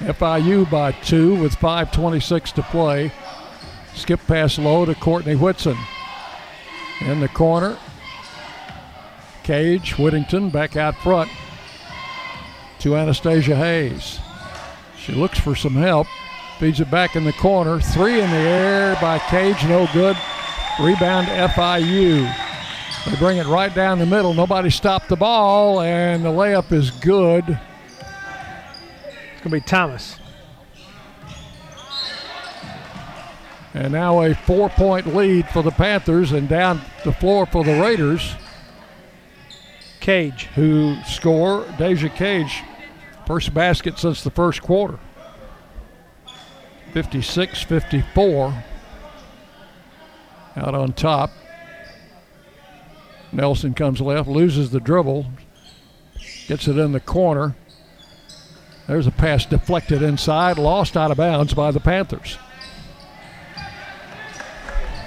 FIU by two with 5.26 to play. Skip pass low to Courtney Whitson. In the corner. Cage, Whittington back out front to Anastasia Hayes. She looks for some help. Feeds it back in the corner. Three in the air by Cage, no good. Rebound FIU. They bring it right down the middle. Nobody stopped the ball, and the layup is good. It's going to be Thomas. And now a four point lead for the Panthers, and down the floor for the Raiders. Cage. Who score? Deja Cage. First basket since the first quarter. 56 54. Out on top. Nelson comes left, loses the dribble, gets it in the corner. There's a pass deflected inside, lost out of bounds by the Panthers.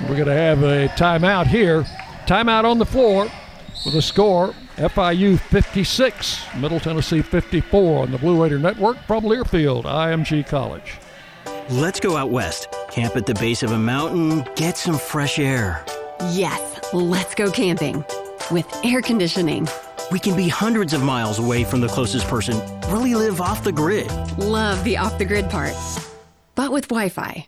We're going to have a timeout here. Timeout on the floor with a score FIU 56, Middle Tennessee 54 on the Blue Raider Network from Learfield, IMG College. Let's go out west, camp at the base of a mountain, get some fresh air. Yes, let's go camping with air conditioning. We can be hundreds of miles away from the closest person, really live off the grid. Love the off the grid part, but with Wi Fi.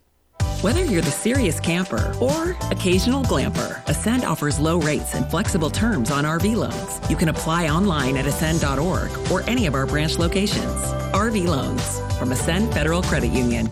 Whether you're the serious camper or occasional glamper, Ascend offers low rates and flexible terms on RV loans. You can apply online at ascend.org or any of our branch locations. RV loans from Ascend Federal Credit Union.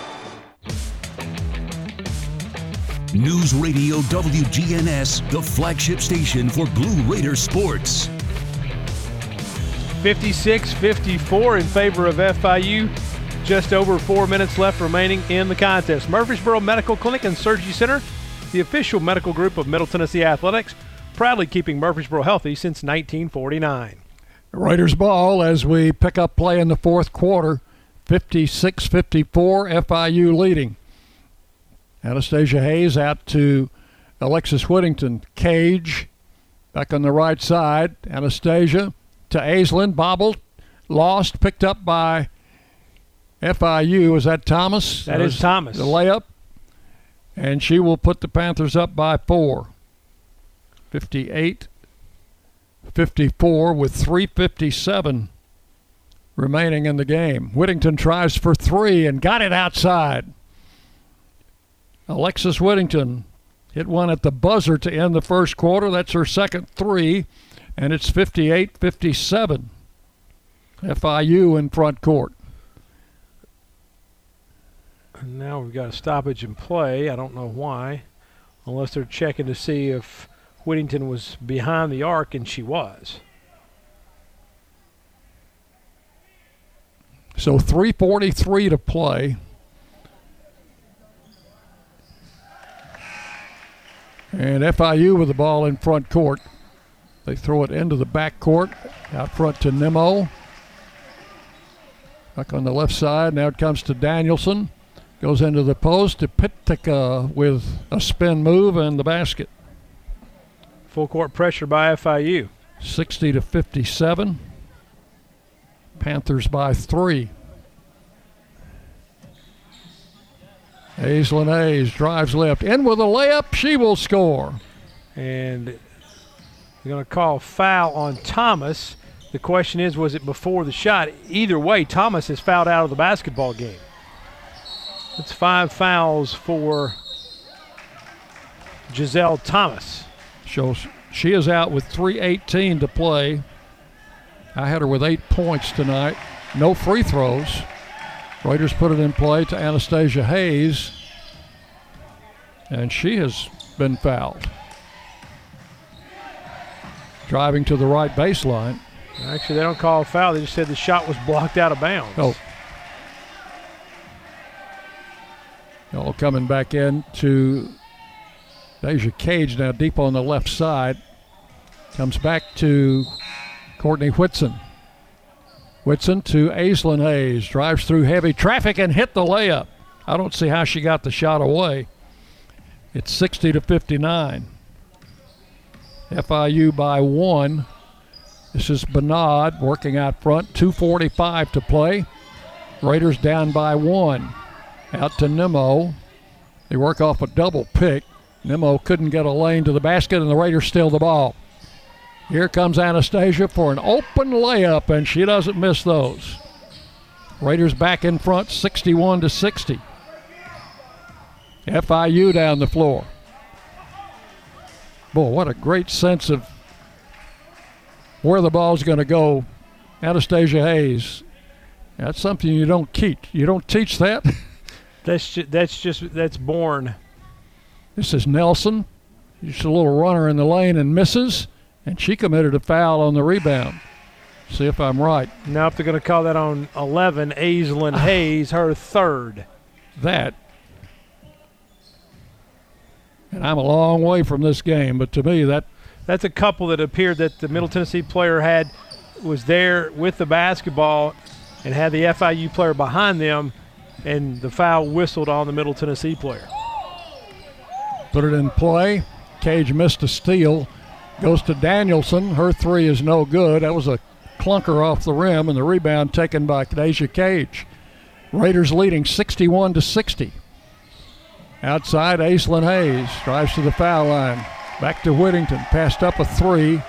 News Radio WGNS, the flagship station for Blue Raider sports. 56 54 in favor of FIU. Just over four minutes left remaining in the contest. Murfreesboro Medical Clinic and Surgery Center, the official medical group of Middle Tennessee Athletics, proudly keeping Murfreesboro healthy since 1949. Raiders ball as we pick up play in the fourth quarter. 56 54, FIU leading. Anastasia Hayes out to Alexis Whittington. Cage back on the right side. Anastasia to Aislynn. Bobbled. Lost. Picked up by FIU. Is that Thomas? That is Thomas. The layup. And she will put the Panthers up by four. 58 54 with 357 remaining in the game. Whittington tries for three and got it outside. Alexis Whittington hit one at the buzzer to end the first quarter. That's her second three, and it's 58 57. FIU in front court. And now we've got a stoppage in play. I don't know why, unless they're checking to see if Whittington was behind the arc, and she was. So 343 to play. And FIU with the ball in front court. They throw it into the back court, out front to Nemo. Back on the left side. Now it comes to Danielson. Goes into the post to Pitka with a spin move and the basket. Full court pressure by FIU. 60 to 57. Panthers by three. Aislynn Hayes drives left. In with a layup. She will score. And they're going to call foul on Thomas. The question is, was it before the shot? Either way, Thomas is fouled out of the basketball game. It's five fouls for Giselle Thomas. Shows she is out with 3.18 to play. I had her with eight points tonight. No free throws. Raiders put it in play to Anastasia Hayes, and she has been fouled. Driving to the right baseline. Actually, they don't call a foul. They just said the shot was blocked out of bounds. Oh. All coming back in to Deja Cage now deep on the left side. Comes back to Courtney Whitson. Whitson to Aislynn Hayes. Drives through heavy traffic and hit the layup. I don't see how she got the shot away. It's 60 to 59. FIU by one. This is Bernard working out front. 2.45 to play. Raiders down by one. Out to Nemo. They work off a double pick. Nemo couldn't get a lane to the basket, and the Raiders steal the ball. Here comes Anastasia for an open layup, and she doesn't miss those. Raiders back in front, 61 to 60. FIU down the floor. Boy, what a great sense of where the ball's going to go. Anastasia Hayes. That's something you don't teach. You don't teach that. <laughs> That's just, that's just that's born. This is Nelson. Just a little runner in the lane and misses, and she committed a foul on the rebound. See if I'm right. Now, if they're going to call that on 11, Aislynn <sighs> Hayes, her third. That. And I'm a long way from this game, but to me, that That's a couple that appeared that the Middle Tennessee player had was there with the basketball and had the FIU player behind them, and the foul whistled on the Middle Tennessee player. put it in play. Cage missed a steal. Goes to Danielson. Her three is no good. That was a clunker off the rim, and the rebound taken by Deja Cage. Raiders leading 61 to 60. Outside, Aislynn Hayes drives to the foul line. Back to Whittington. Passed up a three.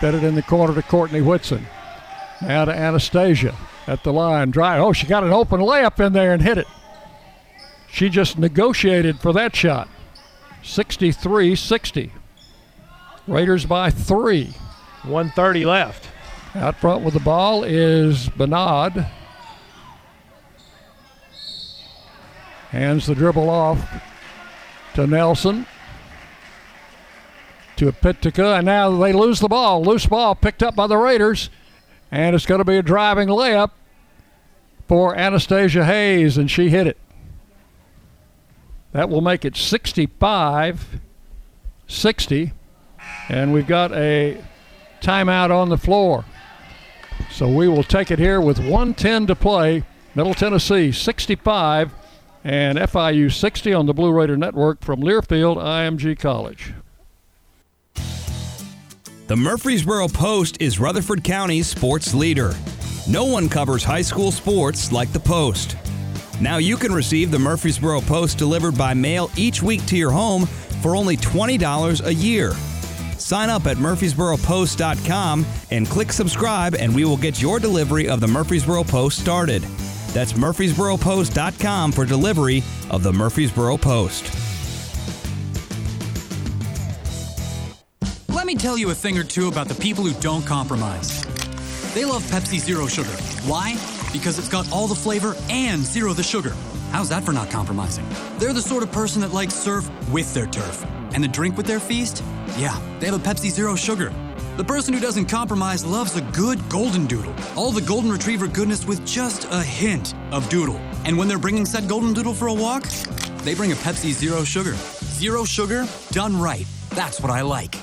Fed it in the corner to Courtney Whitson. Now to Anastasia at the line. Drive. Oh, she got an open layup in there and hit it. She just negotiated for that shot. 63 60. Raiders by three. 130 left. Out front with the ball is Bernard. Hands the dribble off to Nelson. To Pitka, and now they lose the ball. Loose ball picked up by the Raiders, and it's going to be a driving layup for Anastasia Hayes, and she hit it. That will make it 65 60, and we've got a timeout on the floor. So we will take it here with 110 to play. Middle Tennessee 65 and FIU 60 on the Blue Raider Network from Learfield IMG College. The Murfreesboro Post is Rutherford County's sports leader. No one covers high school sports like the Post. Now you can receive the Murfreesboro Post delivered by mail each week to your home for only $20 a year. Sign up at murfreesboropost.com and click subscribe, and we will get your delivery of the Murfreesboro Post started. That's murfreesboropost.com for delivery of the Murfreesboro Post. Let me tell you a thing or two about the people who don't compromise. They love Pepsi Zero Sugar. Why? Because it's got all the flavor and zero the sugar. How's that for not compromising? They're the sort of person that likes surf with their turf. And the drink with their feast? Yeah, they have a Pepsi Zero Sugar. The person who doesn't compromise loves a good golden doodle. All the golden retriever goodness with just a hint of doodle. And when they're bringing said golden doodle for a walk, they bring a Pepsi Zero Sugar. Zero sugar, done right. That's what I like.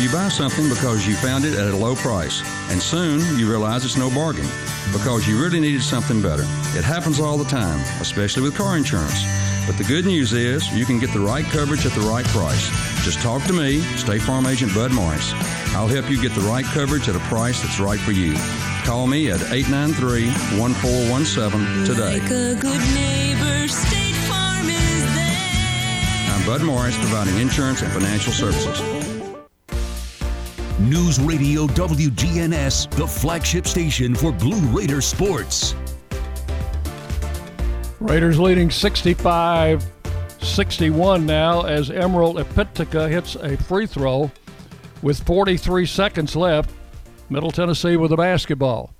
You buy something because you found it at a low price, and soon you realize it's no bargain because you really needed something better. It happens all the time, especially with car insurance. But the good news is you can get the right coverage at the right price. Just talk to me, State Farm Agent Bud Morris. I'll help you get the right coverage at a price that's right for you. Call me at 893 1417 today. Like a good neighbor, State Farm is there. I'm Bud Morris, providing insurance and financial services. News Radio WGNS, the flagship station for Blue Raider sports. Raiders leading 65 61 now as Emerald Epitica hits a free throw with 43 seconds left. Middle Tennessee with the basketball.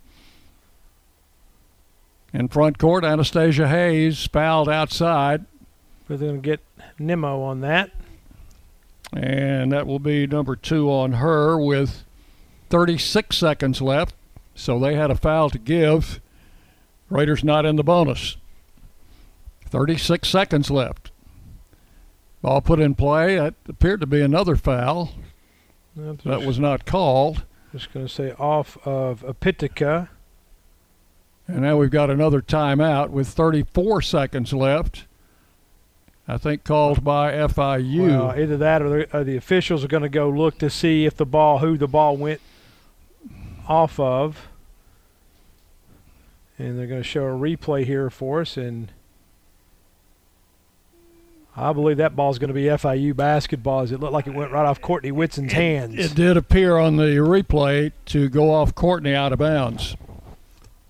In front court, Anastasia Hayes fouled outside. We're going to get Nemo on that. And that will be number two on her with 36 seconds left. So they had a foul to give. Raiders not in the bonus. 36 seconds left. Ball put in play. That appeared to be another foul. That was not called. Just going to say off of Apitica. And now we've got another timeout with 34 seconds left. I think called by FIU. Well, either that or the, or the officials are going to go look to see if the ball, who the ball went off of. And they're going to show a replay here for us. And I believe that ball is going to be FIU basketball as it looked like it went right off Courtney Whitson's hands. It did appear on the replay to go off Courtney out of bounds.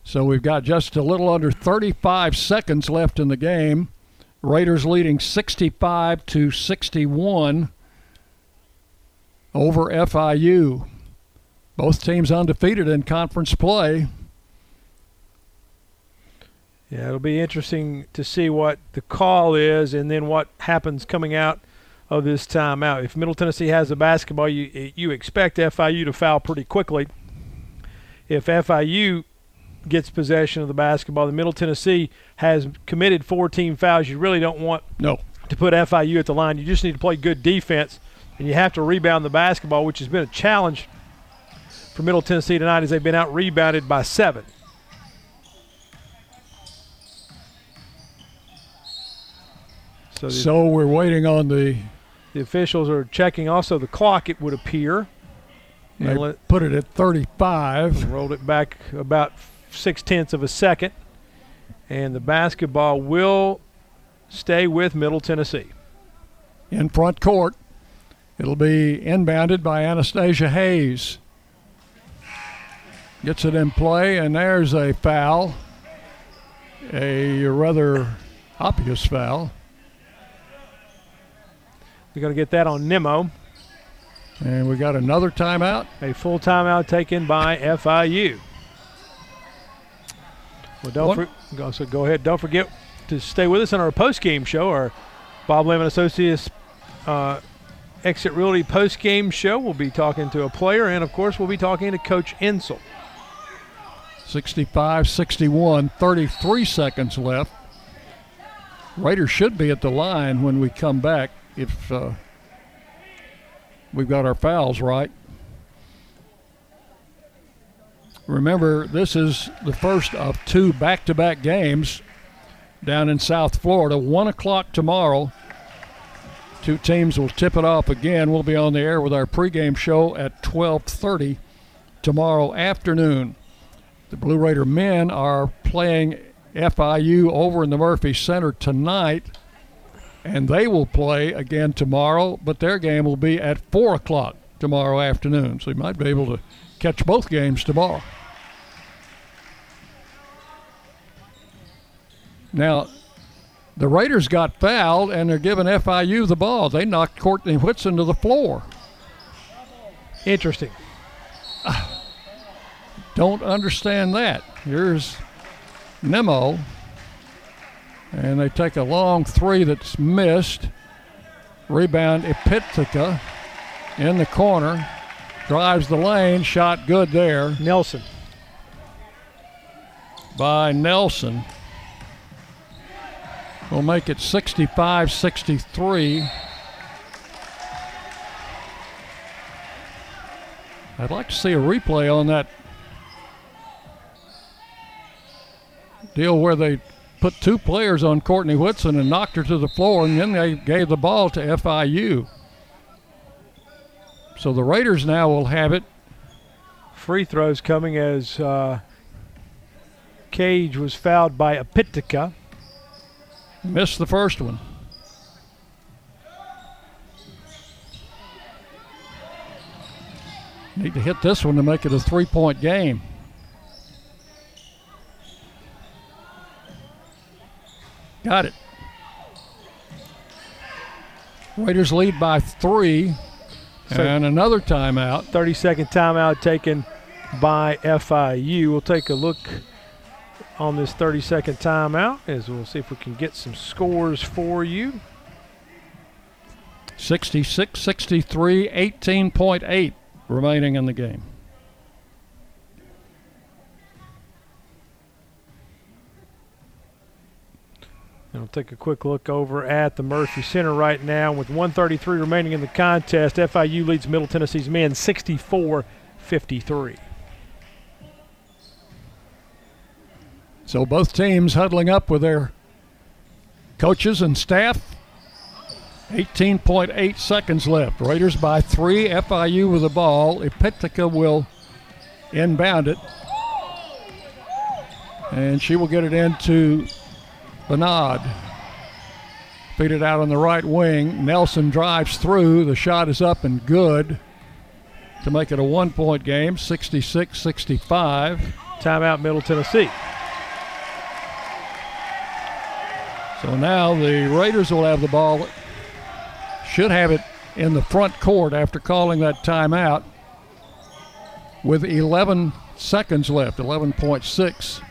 So we've got just a little under 35 seconds left in the game. Raiders leading 65 to 61 over FIU. Both teams undefeated in conference play. Yeah, it'll be interesting to see what the call is and then what happens coming out of this timeout. If Middle Tennessee has the basketball, you you expect FIU to foul pretty quickly. If FIU gets possession of the basketball, the Middle Tennessee has committed four team fouls. You really don't want no to put FIU at the line. You just need to play good defense, and you have to rebound the basketball, which has been a challenge for Middle Tennessee tonight as they've been out rebounded by seven. So, the, So we're waiting on the. the officials are checking also the clock, it would appear. They And let- put it at 35. rolled it back about six tenths of a second. And the basketball will stay with Middle Tennessee. in front court. It'll be inbounded by Anastasia Hayes. Gets it in play, and there's a foul. A rather obvious foul. We're going to get that on Nemo. And we got another timeout. A full timeout taken by FIU. Well, don't for, go, so go ahead. Don't forget to stay with us on our post game show, our Bob Lemon Associates uh, Exit Realty post game show. We'll be talking to a player, and of course, we'll be talking to Coach Insell. 65 61, 33 seconds left. Raiders should be at the line when we come back if uh, we've got our fouls right. Remember, this is the first of two back to back games down in South Florida. One o'clock tomorrow. Two teams will tip it off again. We'll be on the air with our pregame show at 12:30 tomorrow afternoon. The Blue Raider men are playing FIU over in the Murphy Center tonight, and they will play again tomorrow, but their game will be at 4 o'clock tomorrow afternoon. So you might be able to catch both games tomorrow. Now, the Raiders got fouled, and they're giving FIU the ball. They knocked Courtney Whitson to the floor. Interesting. <sighs> Don't understand that. Here's Nemo. And they take a long three that's missed. Rebound Epitica in the corner. Drives the lane. Shot good there. Nelson. By Nelson. We'll make it 65 63. I'd like to see a replay on that deal where they put two players on Courtney Whitson and knocked her to the floor, and then they gave the ball to FIU. So the Raiders now will have it. Free throws coming as uh, Cage was fouled by Apitica. Missed the first one. Need to hit this one to make it a three point game. Got it. Raiders lead by three. So- and another timeout. 30 second timeout taken by FIU. We'll take a look on this 30 second timeout as we'll see if we can get some scores for you. 66 63, 18.8 remaining in the game. And we'll take a quick look over at the Murphy Center right now. With 133 remaining in the contest, FIU leads Middle Tennessee's men 64 53. So both teams huddling up with their coaches and staff. 18.8 seconds left. Raiders by three. FIU with the ball. Epitica will inbound it. And she will get it into Bernard. Feed it out on the right wing. Nelson drives through. The shot is up and good to make it a one point game 66 65. Timeout, Middle Tennessee. So now the Raiders will have the ball. Should have it in the front court after calling that timeout with 11 seconds left, 11.6.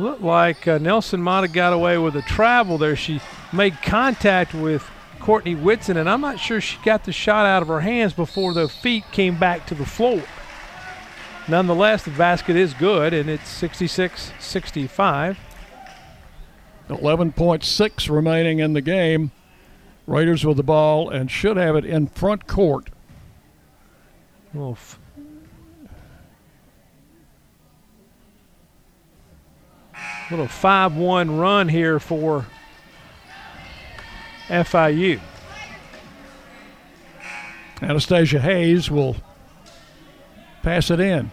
Looked like uh, Nelson might have got away with a travel there. She made contact with Courtney Whitson, and I'm not sure she got the shot out of her hands before the feet came back to the floor. Nonetheless, the basket is good, and it's 66 65. 11.6 remaining in the game. Raiders with the ball and should have it in front court. F- little 5 1 run here for FIU. Anastasia Hayes will pass it in.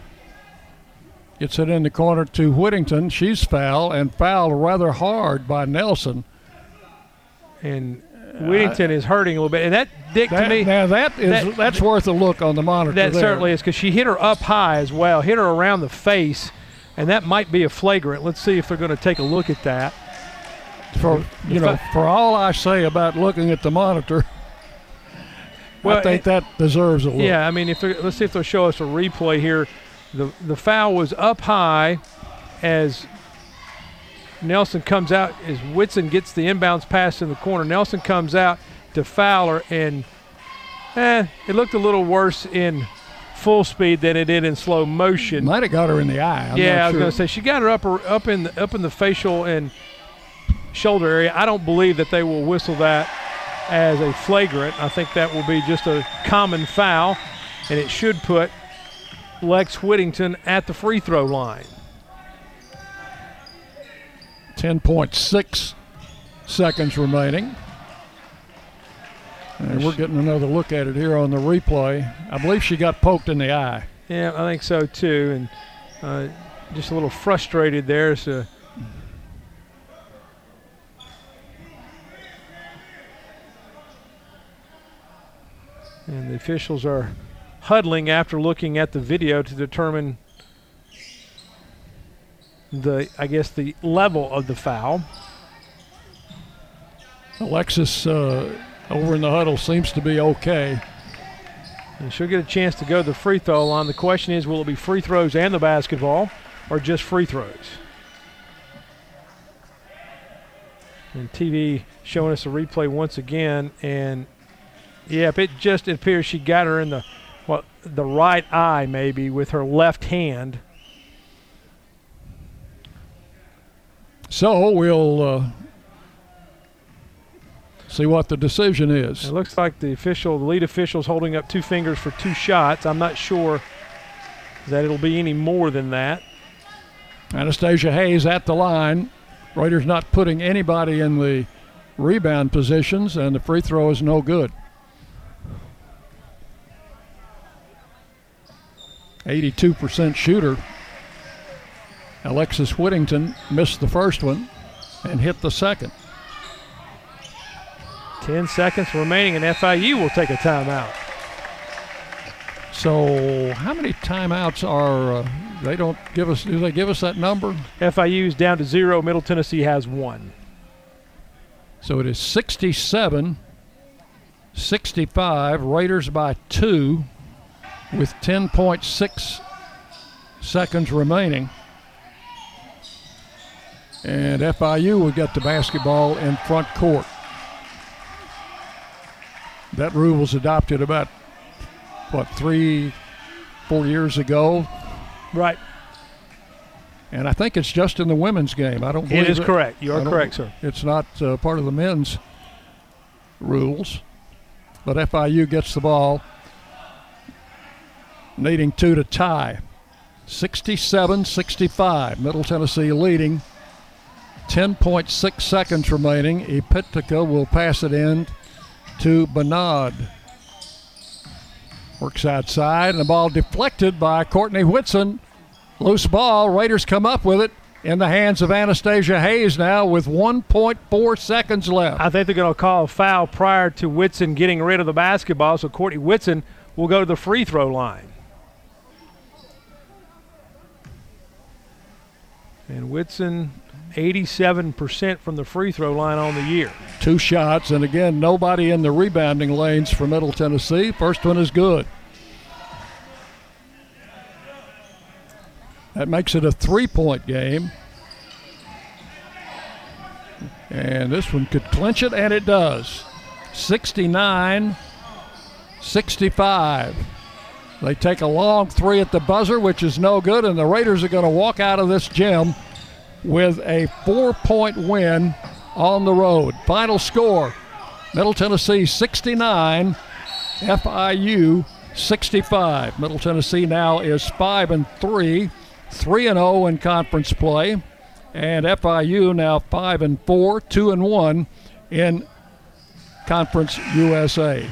Gets it in the corner to Whittington. She's foul and fouled rather hard by Nelson. And Whittington is hurting a little bit. And that, Dick, That- to me. now that is that- that's worth a look on the monitor. That there. certainly is because she hit her up high as well, hit her around the face, and that might be a flagrant. Let's see if they're going to take a look at that. for you know, for all I say about looking at the monitor, Well, I think it- that deserves a look. Yeah, I mean, if let's see if they'll show us a replay here. The the foul was up high as Nelson comes out as Whitson gets the inbounds pass in the corner. Nelson comes out to Fowler and eh, it looked a little worse in full speed than it did in slow motion. Might have got her in the eye. I'm yeah, not I was sure. going to say she got her up her, up in the, up in the facial and shoulder area. I don't believe that they will whistle that as a flagrant. I think that will be just a common foul, and it should put Lex Whittington at the free throw line. 10.6 seconds remaining. And we're getting another look at it here on the replay. I believe she got poked in the eye. Yeah, I think so too, and uh, just a little frustrated there. So. And the officials are huddling after looking at the video to determine the, I guess, the level of the foul. Alexis uh, over in the huddle seems to be okay. And she'll get a chance to go to the free throw line. The question is, will it be free throws and the basketball, or just free throws? And TV showing us a replay once again, and yep, it just appears she got her in the well, the right eye maybe with her left hand. So we'll uh, see what the decision is. It looks like the official, the lead official, is holding up two fingers for two shots. I'm not sure that it'll be any more than that. Anastasia Hayes at the line. Raiders not putting anybody in the rebound positions, and the free throw is no good. 82% shooter. Alexis Whittington missed the first one and hit the second. 10 seconds remaining, and FIU will take a timeout. So, how many timeouts are uh, they? Don't give us. Do they give us that number? FIU is down to zero. Middle Tennessee has one. So it is 67 65. Raiders by two with 10.6 seconds remaining. And FIU will get the basketball in front court. That rule was adopted about, what, three, four years ago. Right. And I think it's just in the women's game. I don't It believe is correct. You are correct, sir. It's not uh, part of the men's rules. But FIU gets the ball, needing two to tie. 67 65. Middle Tennessee leading. 10.6 seconds remaining. Epitica will pass it in to Bernard. Works outside, and the ball deflected by Courtney Whitson. Loose ball. Raiders come up with it in the hands of Anastasia Hayes now with 1.4 seconds left. I think they're going to call a foul prior to Whitson getting rid of the basketball, so Courtney Whitson will go to the free throw line. And Whitson, 87% from the free throw line on the year. Two shots, and again, nobody in the rebounding lanes for Middle Tennessee. First one is good. That makes it a three point game. And this one could clinch it, and it does. 69 65. They take a long three at the buzzer, which is no good, and the Raiders are going to walk out of this gym with a four point win on the road. Final score Middle Tennessee 69, FIU 65. Middle Tennessee now is 5 and 3, 3 and 0 in conference play, and FIU now 5 and 4, 2 and 1 in Conference USA.